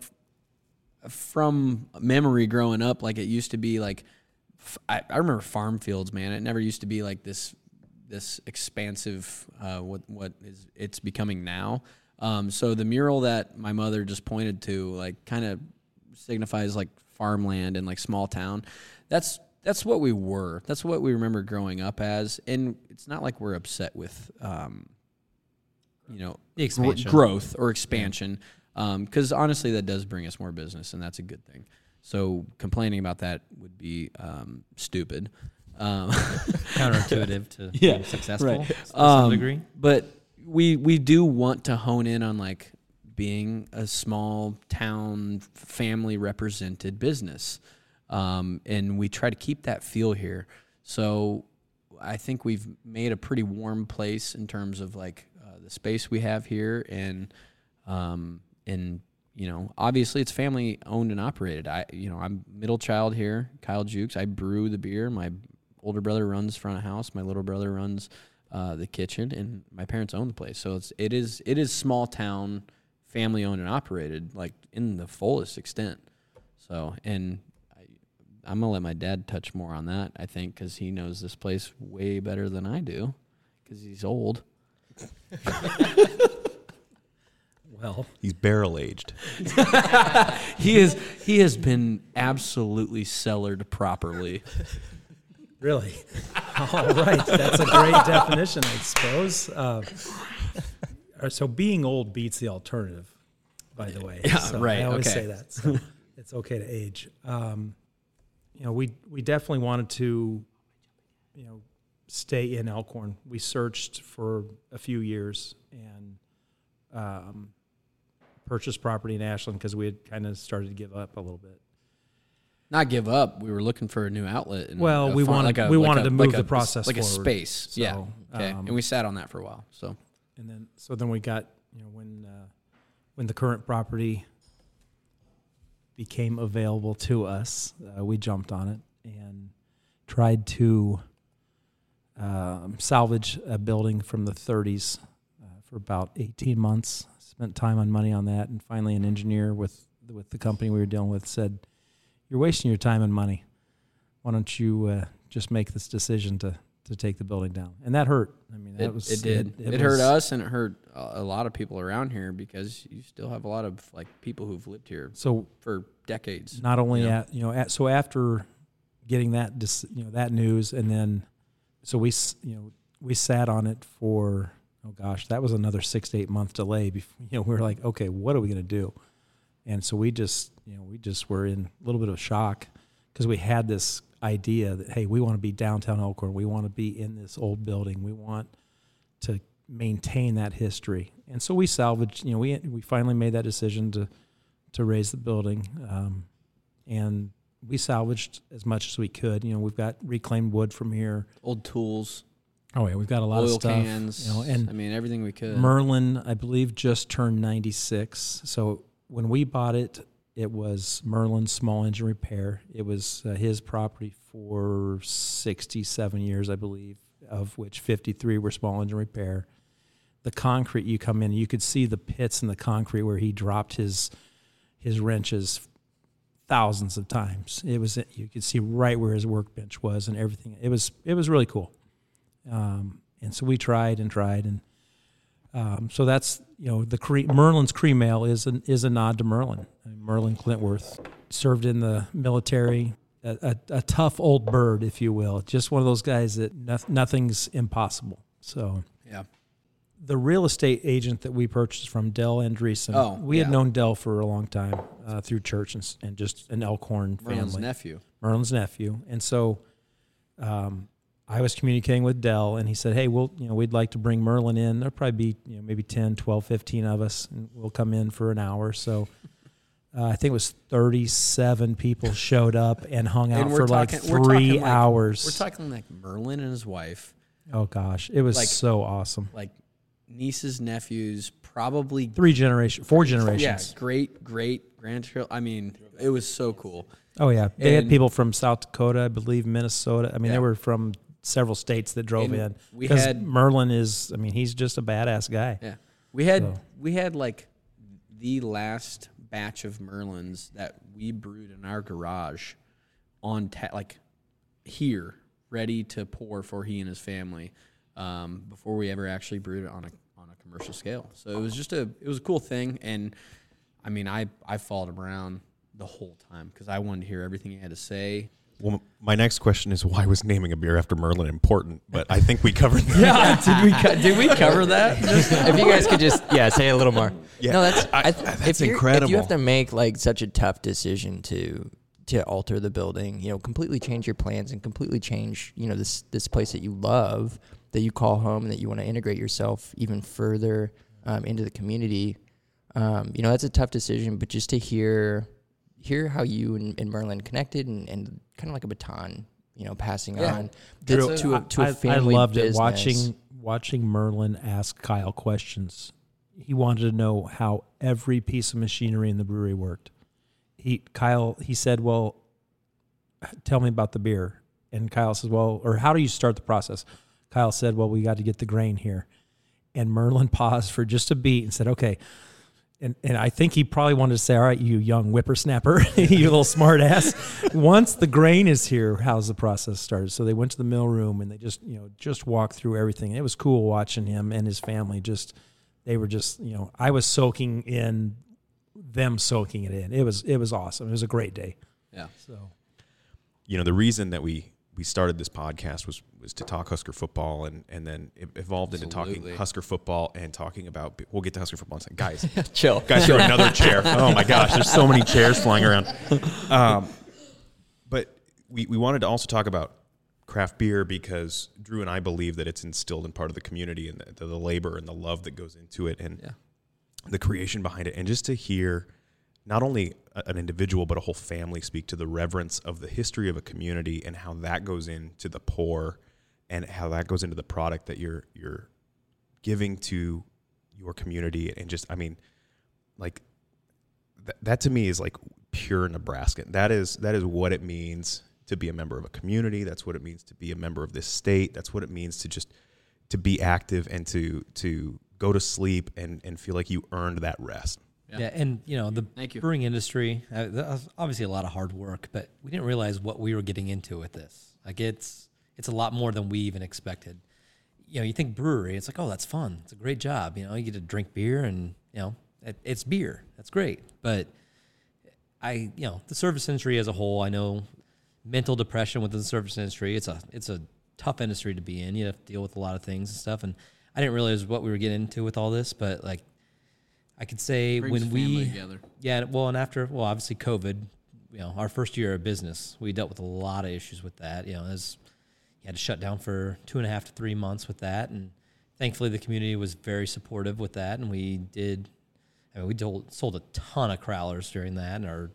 [SPEAKER 3] from memory growing up, like it used to be like I, I remember farm fields, man. It never used to be like this this expansive uh, what what is it's becoming now. Um, so the mural that my mother just pointed to, like, kind of signifies like farmland and like small town. That's that's what we were. That's what we remember growing up as. And it's not like we're upset with um, you know
[SPEAKER 4] expansion.
[SPEAKER 3] growth or expansion because honestly that does bring us more business and that's a good thing so complaining about that would be um, stupid um,
[SPEAKER 4] Counterintuitive to
[SPEAKER 3] Yeah,
[SPEAKER 4] being successful
[SPEAKER 3] right.
[SPEAKER 4] to some
[SPEAKER 3] Um,
[SPEAKER 4] degree.
[SPEAKER 3] but we we do want to hone in on like being a small town family represented business um, and we try to keep that feel here. So i think we've made a pretty warm place in terms of like uh, the space we have here and um, and you know obviously it's family owned and operated. I you know i'm middle child here kyle jukes. I brew the beer. My older brother runs front of house. My little brother runs uh, the kitchen, and my parents own the place. So it's it is it is small town, family owned and operated, like in the fullest extent. So and I, I'm gonna let my dad touch more on that. I think because he knows this place way better than I do, because he's old.
[SPEAKER 6] Well,
[SPEAKER 1] He's barrel aged.
[SPEAKER 3] He is he has been absolutely cellared properly.
[SPEAKER 6] really? All right. That's a great definition, I suppose. Uh, uh, so being old beats the alternative, by the way.
[SPEAKER 3] Yeah,
[SPEAKER 6] So
[SPEAKER 3] right,
[SPEAKER 6] I always
[SPEAKER 3] okay.
[SPEAKER 6] say that. So it's okay to age. Um, you know, we we definitely wanted to, you know, stay in Elkhorn. We searched for a few years and um, purchased property in Ashland because we had kind of started to give up a little bit.
[SPEAKER 3] Not give up. We were looking for a new outlet. And
[SPEAKER 6] Well, we wanted-
[SPEAKER 3] like a-
[SPEAKER 6] we
[SPEAKER 3] like
[SPEAKER 6] wanted
[SPEAKER 3] a-
[SPEAKER 6] to move
[SPEAKER 3] like
[SPEAKER 6] the
[SPEAKER 3] a-
[SPEAKER 6] process
[SPEAKER 3] like a
[SPEAKER 6] forward.
[SPEAKER 3] space. yeah. Okay.
[SPEAKER 6] um,
[SPEAKER 3] and we sat on that for a while. So
[SPEAKER 6] and then so then we got you know when uh, when the current property became available to us, uh, we jumped on it and tried to um, salvage a building from the 30s uh, for about 18 months. Spent time and money on that, and finally, an engineer with with the company we were dealing with said, "You're wasting your time and money. Why don't you uh, just make this decision to to take the building down?" And that hurt. I mean, that
[SPEAKER 3] it,
[SPEAKER 6] was
[SPEAKER 3] it did. It,
[SPEAKER 6] was-
[SPEAKER 3] hurt us, and it hurt a lot of people around here because you still have a lot of like people who've lived here
[SPEAKER 6] So
[SPEAKER 3] for decades.
[SPEAKER 6] not only
[SPEAKER 3] Yeah.
[SPEAKER 6] at you know at, so after getting that dis, you know that news and then so we you know we sat on it for oh gosh that was another six to eight month delay before you know we were like okay what are we going to do and so we just you know we just were in a little bit of shock because we had this idea that hey, we want to be downtown Elkhorn. We want to be in this old building. We want to maintain that history. And so we salvaged. You know, we we finally made that decision to to raise the building, um, and we salvaged as much as we could. You know, we've got reclaimed wood from here.
[SPEAKER 3] Old tools,
[SPEAKER 6] Oh yeah, we've got a lot
[SPEAKER 3] oil
[SPEAKER 6] of stuff.
[SPEAKER 3] cans.
[SPEAKER 6] you know, and
[SPEAKER 3] I mean, everything we could.
[SPEAKER 6] Merlin, I believe, just turned 96. So when we bought it, it was Merlin's small engine repair. It was uh, his property for 67 years, I believe, of which 53 were small engine repair. The concrete, you come in, you could see the pits in the concrete where he dropped his his wrenches thousands of times. It was you could see right where his workbench was and everything. It was it was really cool. Um, and so we tried and tried and um, so that's you know the cre- Merlin's cream ale is an, is a nod to Merlin. Merlin Clintworth served in the military, a, a, a tough old bird, if you will. Just one of those guys that noth- nothing's impossible. So
[SPEAKER 3] yeah.
[SPEAKER 6] the real estate agent that we purchased from Dell Andreessen,
[SPEAKER 3] Oh,
[SPEAKER 6] we had known Dell for a long time uh, through church and, and just an Elkhorn
[SPEAKER 3] Merlin's
[SPEAKER 6] family.
[SPEAKER 3] nephew.
[SPEAKER 6] Merlin's nephew, and so um, I was communicating with Dell, and he said, "Hey, we'll you know we'd like to bring Merlin in. There'll probably be you know maybe 10, 12, 15 of us, and we'll come in for an hour." So. Uh, I think it was 37 people showed up and hung out
[SPEAKER 3] And we're
[SPEAKER 6] for like
[SPEAKER 3] talking- we're
[SPEAKER 6] three
[SPEAKER 3] like-
[SPEAKER 6] hours.
[SPEAKER 3] We're talking like Merlin and his wife,
[SPEAKER 6] oh gosh, it was
[SPEAKER 3] like-
[SPEAKER 6] so awesome.
[SPEAKER 3] like nieces, nephews, probably
[SPEAKER 6] Three generations, four generations.
[SPEAKER 3] yeah, great, great grandchildren. I mean, it was so cool.
[SPEAKER 6] Oh yeah, they had people from South Dakota, I believe Minnesota. I mean, they were from several states that drove
[SPEAKER 3] And
[SPEAKER 6] in.
[SPEAKER 3] we had-
[SPEAKER 6] Merlin is, I mean, he's just a badass guy.
[SPEAKER 3] Yeah, we had
[SPEAKER 6] So-
[SPEAKER 3] we had like the last batch of Merlins that we brewed in our garage on ta- like here, ready to pour for he and his family um, before we ever actually brewed it on a on a commercial scale. So it was just a it was a cool thing, and I mean I I followed him around the whole time because I wanted to hear everything he had to say.
[SPEAKER 1] Well, my next question is why was naming a beer after Merlin important? But I think we covered that.
[SPEAKER 3] Yeah, did we co- did we cover that?
[SPEAKER 2] if you guys could just yeah say a little more.
[SPEAKER 1] Yeah,
[SPEAKER 2] no, that's
[SPEAKER 1] I-
[SPEAKER 2] I,
[SPEAKER 1] that's
[SPEAKER 2] if you're- If
[SPEAKER 1] incredible.
[SPEAKER 2] you have to make like such a tough decision to to alter the building, you know, completely change your plans and completely change, you know, this this place that you love, that you call home, and that you want to integrate yourself even further um, into the community. Um, you know, that's a tough decision, but just to hear hear how you and, and Merlin connected and, and kind of like a baton, you know, passing
[SPEAKER 3] Yeah.
[SPEAKER 2] on
[SPEAKER 3] That's
[SPEAKER 2] to,
[SPEAKER 3] a-
[SPEAKER 2] to a, to a
[SPEAKER 6] I, I
[SPEAKER 2] family
[SPEAKER 6] loved
[SPEAKER 2] business.
[SPEAKER 6] it watching watching Merlin ask Kyle questions. He wanted to know how every piece of machinery in the brewery worked. He Kyle he said, "Well, tell me about the beer." And Kyle says, "Well, or how do you start the process?" Kyle said, "Well, we got to get the grain here." And Merlin paused for just a beat and said, "Okay." And, and I think he probably wanted to say, "All right, you young whippersnapper, you little smart ass. Once the grain is here, how's the process started?" So they went to the mill room and they just, you know, just walked through everything. It was cool watching him and his family. Just, they were just, you know, I was soaking in them soaking it in. It was, it was awesome. It was a great day.
[SPEAKER 3] Yeah.
[SPEAKER 6] So
[SPEAKER 1] you know the reason that we we started this podcast was was to talk Husker football and and then it evolved into talking Husker football and talking about we'll get to Husker football in a second. guys
[SPEAKER 2] chill.
[SPEAKER 1] guys Throw another chair oh my gosh there's so many chairs flying around um, but we, we wanted to also talk about craft beer because Drew and I believe that it's instilled in part of the community and the, the labor and the love that goes into it and
[SPEAKER 3] Yeah.
[SPEAKER 1] the creation behind it and just to hear not only an individual but a whole family speak to the reverence of the history of a community and how that goes into the pour and how that goes into the product that you're you're giving to your community and just I mean like that, that to me is like pure Nebraska. That is that is what it means to be a member of a community. That's what it means to be a member of this state. That's what it means to just to be active and to to go to sleep and and feel like you earned that rest.
[SPEAKER 3] Yeah.
[SPEAKER 4] Yeah. and you know the
[SPEAKER 3] you.
[SPEAKER 4] brewing industry. Uh, was obviously a lot of hard work, but we didn't realize what we were getting into with this. Like it's it's a lot more than we even expected. You know, you think brewery, it's like, oh, that's fun. It's a great job. You know, you get to drink beer, and you know, it, it's beer. That's great. But I, you know, the service industry as a whole, I know mental depression within the service industry. It's a it's a tough industry to be in. You have to deal with a lot of things and stuff. And I didn't realize what we were getting into with all this, but like I could say
[SPEAKER 3] Brings
[SPEAKER 4] when we
[SPEAKER 3] together.
[SPEAKER 4] yeah, well, and after, well, obviously COVID, you know our first year of business, we dealt with a lot of issues with that. You know, as you had to shut down for two and a half to three months with that, and thankfully the community was very supportive with that, and we did. I mean, we sold, sold a ton of crowlers during that, and our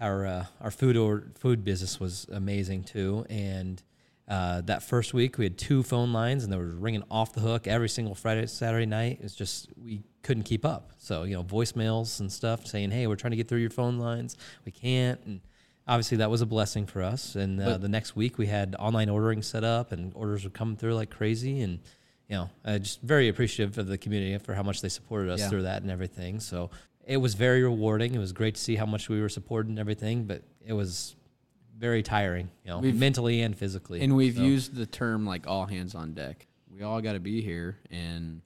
[SPEAKER 4] our uh, our food or food business was amazing too. And uh, that first week, we had two phone lines, and they were ringing off the hook every single Friday, Saturday night. It's just we couldn't keep up. So you know, voicemails and stuff saying, "Hey, we're trying to get through your phone lines. We can't." And obviously, that was a blessing for us. And uh, the next week, we had online ordering set up, and orders were coming through like crazy. And you know, uh, just very appreciative of the community for how much they supported us
[SPEAKER 3] Yeah.
[SPEAKER 4] through that and everything. So it was very rewarding. It was great to see how much we were supported and everything, but it was very tiring, you know,
[SPEAKER 3] We've-
[SPEAKER 4] mentally and physically.
[SPEAKER 3] And we've
[SPEAKER 4] So-
[SPEAKER 3] used the term like all hands on deck. We all got to be here, and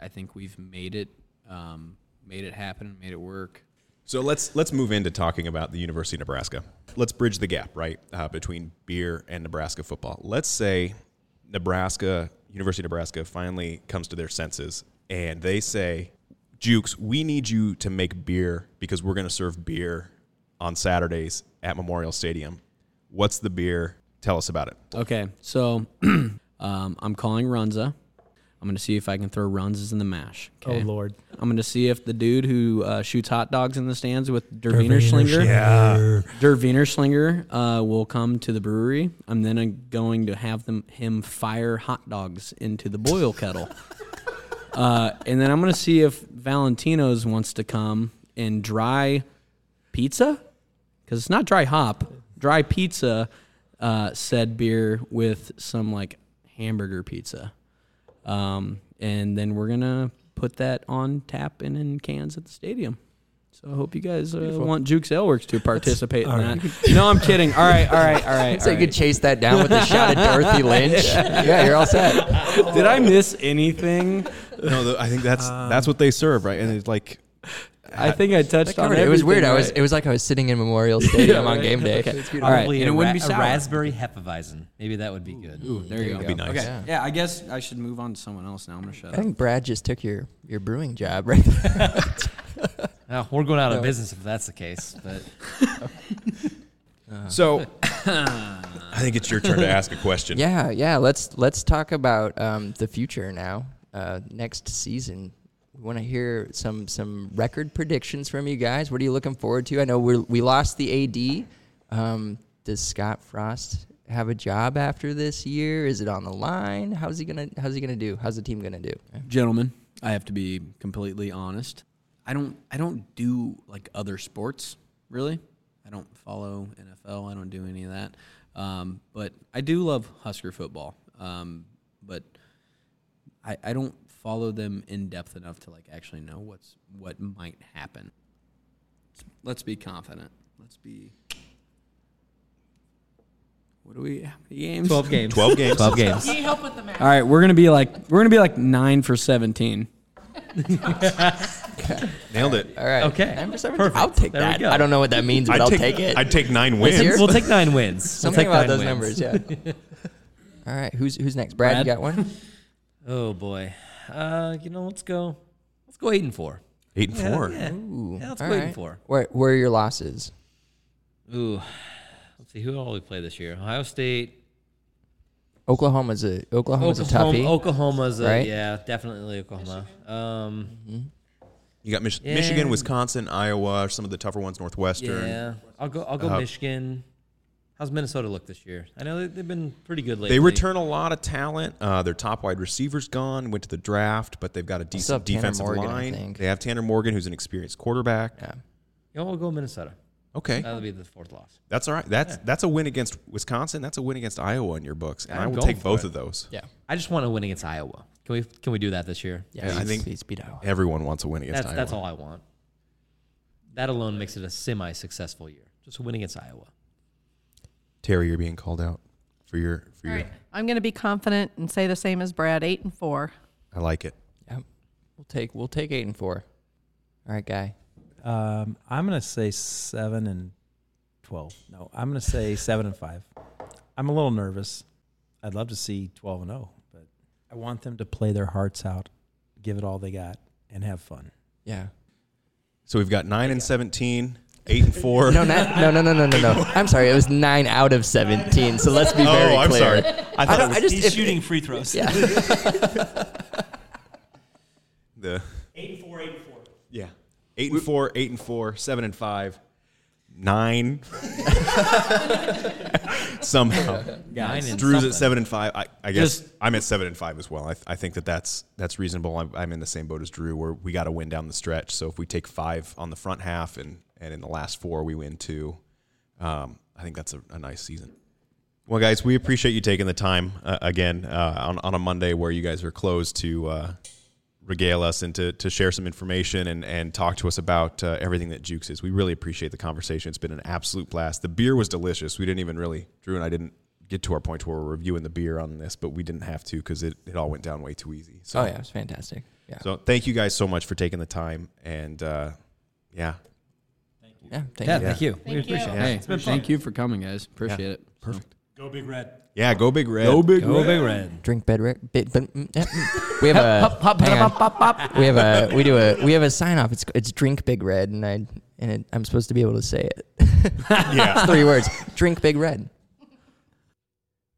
[SPEAKER 3] I think we've made it, um, made it happen, made it work.
[SPEAKER 1] So let's let's move into talking about the University of Nebraska. Let's bridge the gap, right, uh, between beer and Nebraska football. Let's say Nebraska, University of Nebraska, finally comes to their senses and they say, "Jukes, we need you to make beer because we're going to serve beer on Saturdays at Memorial Stadium. What's the beer? Tell us about it."
[SPEAKER 3] Okay, so um, I'm calling Runza. I'm gonna see if I can throw Runzas in the mash. Okay?
[SPEAKER 6] Oh Lord.
[SPEAKER 3] I'm gonna see if the dude who uh, shoots hot dogs in the stands with Der Wiener Schlinger,
[SPEAKER 6] Yeah.
[SPEAKER 3] Der Wiener Schlinger, uh, will come to the brewery. I'm then uh, going to have them him fire hot dogs into the boil kettle, uh, and then I'm gonna see if Valentino's wants to come and dry pizza because it's not dry hop, dry pizza. Uh, said beer with some like hamburger pizza. Um, and then we're gonna put that on tap and in cans at the stadium. So I hope you guys uh, want Jukes Ale Works to participate in
[SPEAKER 6] all
[SPEAKER 3] that. No, I'm kidding. All right, all right, all right.
[SPEAKER 2] So
[SPEAKER 3] all
[SPEAKER 2] you could chase that down with a shot of Dorothy Lynch. yeah, you're all set.
[SPEAKER 3] Did I miss anything?
[SPEAKER 1] No, the, I think that's that's what they serve, right? And it's like
[SPEAKER 3] I think I touched on
[SPEAKER 2] it. It was weird.
[SPEAKER 3] everything,
[SPEAKER 2] I was. it was like I was sitting in Memorial Stadium on
[SPEAKER 3] right.
[SPEAKER 2] game day.
[SPEAKER 3] Okay. All right,
[SPEAKER 4] Probably
[SPEAKER 3] and
[SPEAKER 4] a,
[SPEAKER 3] it wouldn't
[SPEAKER 4] ra-
[SPEAKER 3] be
[SPEAKER 4] a raspberry Hefeweizen. Maybe that would be good.
[SPEAKER 3] Ooh, there, you
[SPEAKER 2] you
[SPEAKER 3] go.
[SPEAKER 2] go.
[SPEAKER 1] Be nice.
[SPEAKER 3] Okay.
[SPEAKER 2] Yeah.
[SPEAKER 3] Yeah. I guess I should move on to someone else now. I'm gonna shut
[SPEAKER 2] I
[SPEAKER 3] up.
[SPEAKER 2] I think Brad just took your your brewing job right there.
[SPEAKER 4] Oh, we're going out of
[SPEAKER 2] No.
[SPEAKER 4] business if that's the case. But
[SPEAKER 1] so. I think it's your turn to ask a question.
[SPEAKER 2] yeah, yeah. Let's let's talk about um, the future now. Uh, next season, we want to hear some some record predictions from you guys. What are you looking forward to? I know we we lost the AD. Um, does Scott Frost have a job after this year? Is it on the line? How's he gonna How's he gonna do? How's the team gonna do?
[SPEAKER 3] gentlemen i have to be completely honest i don't i don't do like other sports really i don't follow nfl i don't do any of that um, but i do love husker football um, but I, I don't follow them in depth enough to like actually know what's what might happen let's be confident let's be what do we how many games
[SPEAKER 4] twelve games.
[SPEAKER 1] Twelve games.
[SPEAKER 4] Twelve games.
[SPEAKER 5] Need help with the math.
[SPEAKER 3] all right we're gonna be like we're gonna be like nine for 17
[SPEAKER 1] Nailed it.
[SPEAKER 2] All right.
[SPEAKER 4] Okay.
[SPEAKER 2] Nine for 17?
[SPEAKER 4] Perfect.
[SPEAKER 2] I'll take
[SPEAKER 4] There we
[SPEAKER 2] that.
[SPEAKER 4] go.
[SPEAKER 2] I don't know what that means, but
[SPEAKER 1] I'd
[SPEAKER 2] I'll
[SPEAKER 1] take,
[SPEAKER 2] take it.
[SPEAKER 1] I'd take nine wins.
[SPEAKER 2] year?
[SPEAKER 4] We'll take nine wins. We'll
[SPEAKER 2] Something
[SPEAKER 4] take
[SPEAKER 2] about
[SPEAKER 4] nine
[SPEAKER 2] those
[SPEAKER 4] wins.
[SPEAKER 2] numbers, yeah. All right, who's who's next? Brad,
[SPEAKER 3] Brad?
[SPEAKER 2] you got one?
[SPEAKER 4] Oh boy. Uh, you know, let's go. Let's go eight and four.
[SPEAKER 1] Eight and
[SPEAKER 4] Yeah,
[SPEAKER 1] four.
[SPEAKER 4] Yeah.
[SPEAKER 2] Ooh,
[SPEAKER 4] Yeah, let's
[SPEAKER 2] all
[SPEAKER 4] go eight and four.
[SPEAKER 2] Where where are your losses?
[SPEAKER 4] Ooh. Let's see who all we play this year. Ohio State.
[SPEAKER 2] Oklahoma's a Oklahoma's
[SPEAKER 4] Oklahoma,
[SPEAKER 2] a toughie.
[SPEAKER 4] Oklahoma's a,
[SPEAKER 2] right?
[SPEAKER 4] yeah, definitely Oklahoma. Um,
[SPEAKER 1] You got Mich-
[SPEAKER 4] Yeah.
[SPEAKER 1] Michigan, Wisconsin, Iowa, some of the tougher ones, Northwestern.
[SPEAKER 4] yeah, I'll go. I'll go
[SPEAKER 1] Uh,
[SPEAKER 4] Michigan. How's Minnesota look this year? I know they, they've been pretty good lately.
[SPEAKER 1] They return a lot of talent. Uh, their top wide receiver's gone, went to the draft, but they've got a
[SPEAKER 2] Still
[SPEAKER 1] decent
[SPEAKER 2] have
[SPEAKER 1] defensive
[SPEAKER 2] Morgan,
[SPEAKER 1] line. They have Tanner Morgan, who's an experienced quarterback.
[SPEAKER 2] Yeah.
[SPEAKER 4] You know, we'll go Minnesota.
[SPEAKER 1] Okay,
[SPEAKER 4] That'll be the fourth loss.
[SPEAKER 1] that's all right. That's that's a win against Wisconsin. That's a win against Iowa in your books, and
[SPEAKER 4] I'm
[SPEAKER 1] I will take both
[SPEAKER 4] it.
[SPEAKER 1] of those.
[SPEAKER 2] Yeah.
[SPEAKER 4] I just want to win against Iowa. Can we? Can we do that this year?
[SPEAKER 2] Yeah,
[SPEAKER 1] I
[SPEAKER 2] I
[SPEAKER 1] think-
[SPEAKER 2] think he's beat Iowa.
[SPEAKER 1] Everyone wants a win against
[SPEAKER 4] That's
[SPEAKER 1] Iowa.
[SPEAKER 4] that's all I want. That alone makes it a semi-successful year. Just a win against Iowa.
[SPEAKER 1] Terry, you're being called out for your for
[SPEAKER 5] All
[SPEAKER 1] your.
[SPEAKER 5] right. I'm going to be confident and say the same as Brad, eight and four.
[SPEAKER 1] I like it.
[SPEAKER 2] Yeah. We'll take we'll take eight and four. All right, guy.
[SPEAKER 6] Um, I'm gonna say seven and twelve. No, I'm gonna say seven and five. I'm a little nervous. I'd love to see twelve and zero, but I want them to play their hearts out, give it all they got, and have fun.
[SPEAKER 2] Yeah.
[SPEAKER 1] So we've got nine and seventeen. Eight and four.
[SPEAKER 2] No, not, no, no, no, no, no, no. I'm sorry. It was nine out of 17. So let's be very clear.
[SPEAKER 1] oh, I'm
[SPEAKER 2] clear.
[SPEAKER 1] sorry. I thought it was
[SPEAKER 2] I just
[SPEAKER 7] He's
[SPEAKER 2] if-
[SPEAKER 7] shooting free throws.
[SPEAKER 2] Yeah.
[SPEAKER 1] the
[SPEAKER 7] Eight and four, eight and four.
[SPEAKER 1] yeah eight and four, eight and four, seven and five, nine. Somehow,
[SPEAKER 4] Nine and
[SPEAKER 1] Drew's
[SPEAKER 4] something.
[SPEAKER 1] at seven and five. I, I guess
[SPEAKER 3] Just-
[SPEAKER 1] I'm at seven and five as well. I, I think that that's that's reasonable. I'm, I'm in the same boat as Drew, where we got to win down the stretch. So if we take five on the front half and and in the last four we win two, um, I think that's a, a nice season. Well, guys, we appreciate you taking the time uh, again uh, on on a Monday where you guys are closed to uh, regale us and to, to share some information and, and talk to us about uh, everything that Jukes is. We really appreciate the conversation. It's been an absolute blast. The beer was delicious. We didn't even really, Drew and I didn't get to our point where we're reviewing the beer on this, but we didn't have to because it, it all went down way too easy. So,
[SPEAKER 2] Oh, yeah. It was fantastic. Yeah.
[SPEAKER 1] so thank you guys so much for taking the time. And uh, yeah,
[SPEAKER 2] yeah. Thank
[SPEAKER 4] Yeah,
[SPEAKER 2] you.
[SPEAKER 4] thank you. we
[SPEAKER 5] Thank
[SPEAKER 4] appreciate
[SPEAKER 5] you.
[SPEAKER 4] it.
[SPEAKER 3] Hey,
[SPEAKER 4] It's been
[SPEAKER 3] thank
[SPEAKER 4] fun.
[SPEAKER 3] you for coming, guys. Appreciate it. Perfect.
[SPEAKER 7] Go Big Red.
[SPEAKER 1] yeah, go big red.
[SPEAKER 3] Go big.
[SPEAKER 4] Go big red.
[SPEAKER 2] Drink bed. Red. bit, but, mm, yeah, mm. we have a. hang on. We have a. We do a. We have a sign off. It's it's drink big red, and I and it, I'm supposed to be able to say it.
[SPEAKER 1] yeah.
[SPEAKER 2] Three words. Drink big red.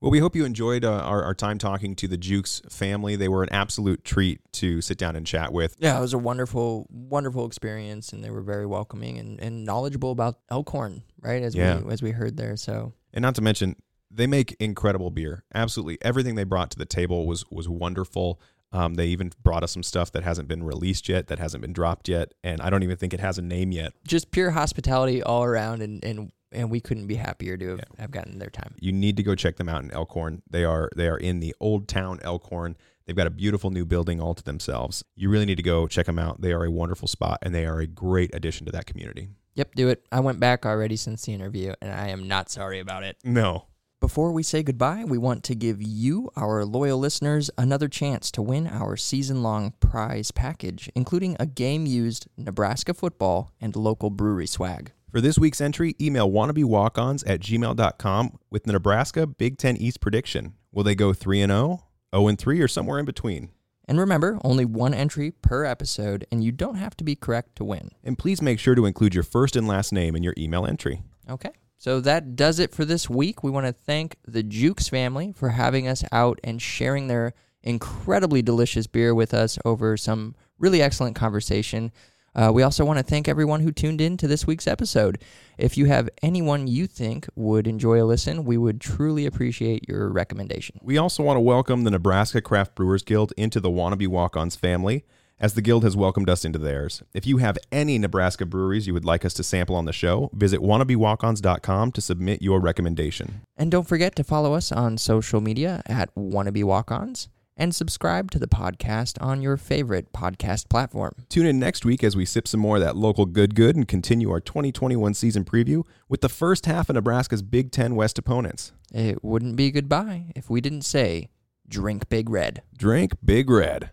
[SPEAKER 1] Well, we hope you enjoyed uh, our, our time talking to the Jukes family. They were an absolute treat to sit down and chat with.
[SPEAKER 2] Yeah, it was a wonderful, wonderful experience, and they were very welcoming and, and knowledgeable about Elkhorn, right? As
[SPEAKER 1] Yeah.
[SPEAKER 2] we as we heard there. So
[SPEAKER 1] And not to mention, they make incredible beer. Absolutely, everything they brought to the table was was wonderful. Um, they even brought us some stuff that hasn't been released yet, that hasn't been dropped yet, and I don't even think it has a name yet.
[SPEAKER 2] just pure hospitality all around, and and and we couldn't be happier to have, have gotten their time.
[SPEAKER 1] You need to go check them out in Elkhorn. They are they are in the old town Elkhorn. They've got a beautiful new building all to themselves. You really need to go check them out. They are a wonderful spot, and they are a great addition to that community.
[SPEAKER 2] Yep, do it. I went back already since the interview, and I am not sorry about it.
[SPEAKER 1] No,
[SPEAKER 2] Before we say goodbye, we want to give you, our loyal listeners, another chance to win our season long prize package, including a game used Nebraska football and local brewery swag.
[SPEAKER 1] For this week's entry, email wannabewalkons at gmail.com with the Nebraska Big Ten East prediction. Will they go 3 and 0, 0 and 3, or somewhere in between?
[SPEAKER 2] And remember, only one entry per episode, and you don't have to be correct to win.
[SPEAKER 1] And please make sure to include your first and last name in your email entry.
[SPEAKER 2] Okay. So that does it for this week. We want to thank the Jukes family for having us out and sharing their incredibly delicious beer with us over some really excellent conversation. Uh, we also want to thank everyone who tuned in to this week's episode. If you have anyone you think would enjoy a listen, we would truly appreciate your recommendation.
[SPEAKER 1] We also want to welcome the Nebraska Craft Brewers Guild into the Wannabe Walk Ons family, as the Guild has welcomed us into theirs. If you have any Nebraska breweries you would like us to sample on the show, visit wannabewalkons.com to submit your recommendation.
[SPEAKER 2] And don't forget to follow us on social media at Wannabe Walk Ons and subscribe to the podcast on your favorite podcast platform.
[SPEAKER 1] Tune in next week as we sip some more of that local good good and continue our 2021 season preview with the first half of Nebraska's Big Ten West opponents.
[SPEAKER 2] It wouldn't be goodbye if we didn't say, drink Big Red.
[SPEAKER 1] Drink Big Red.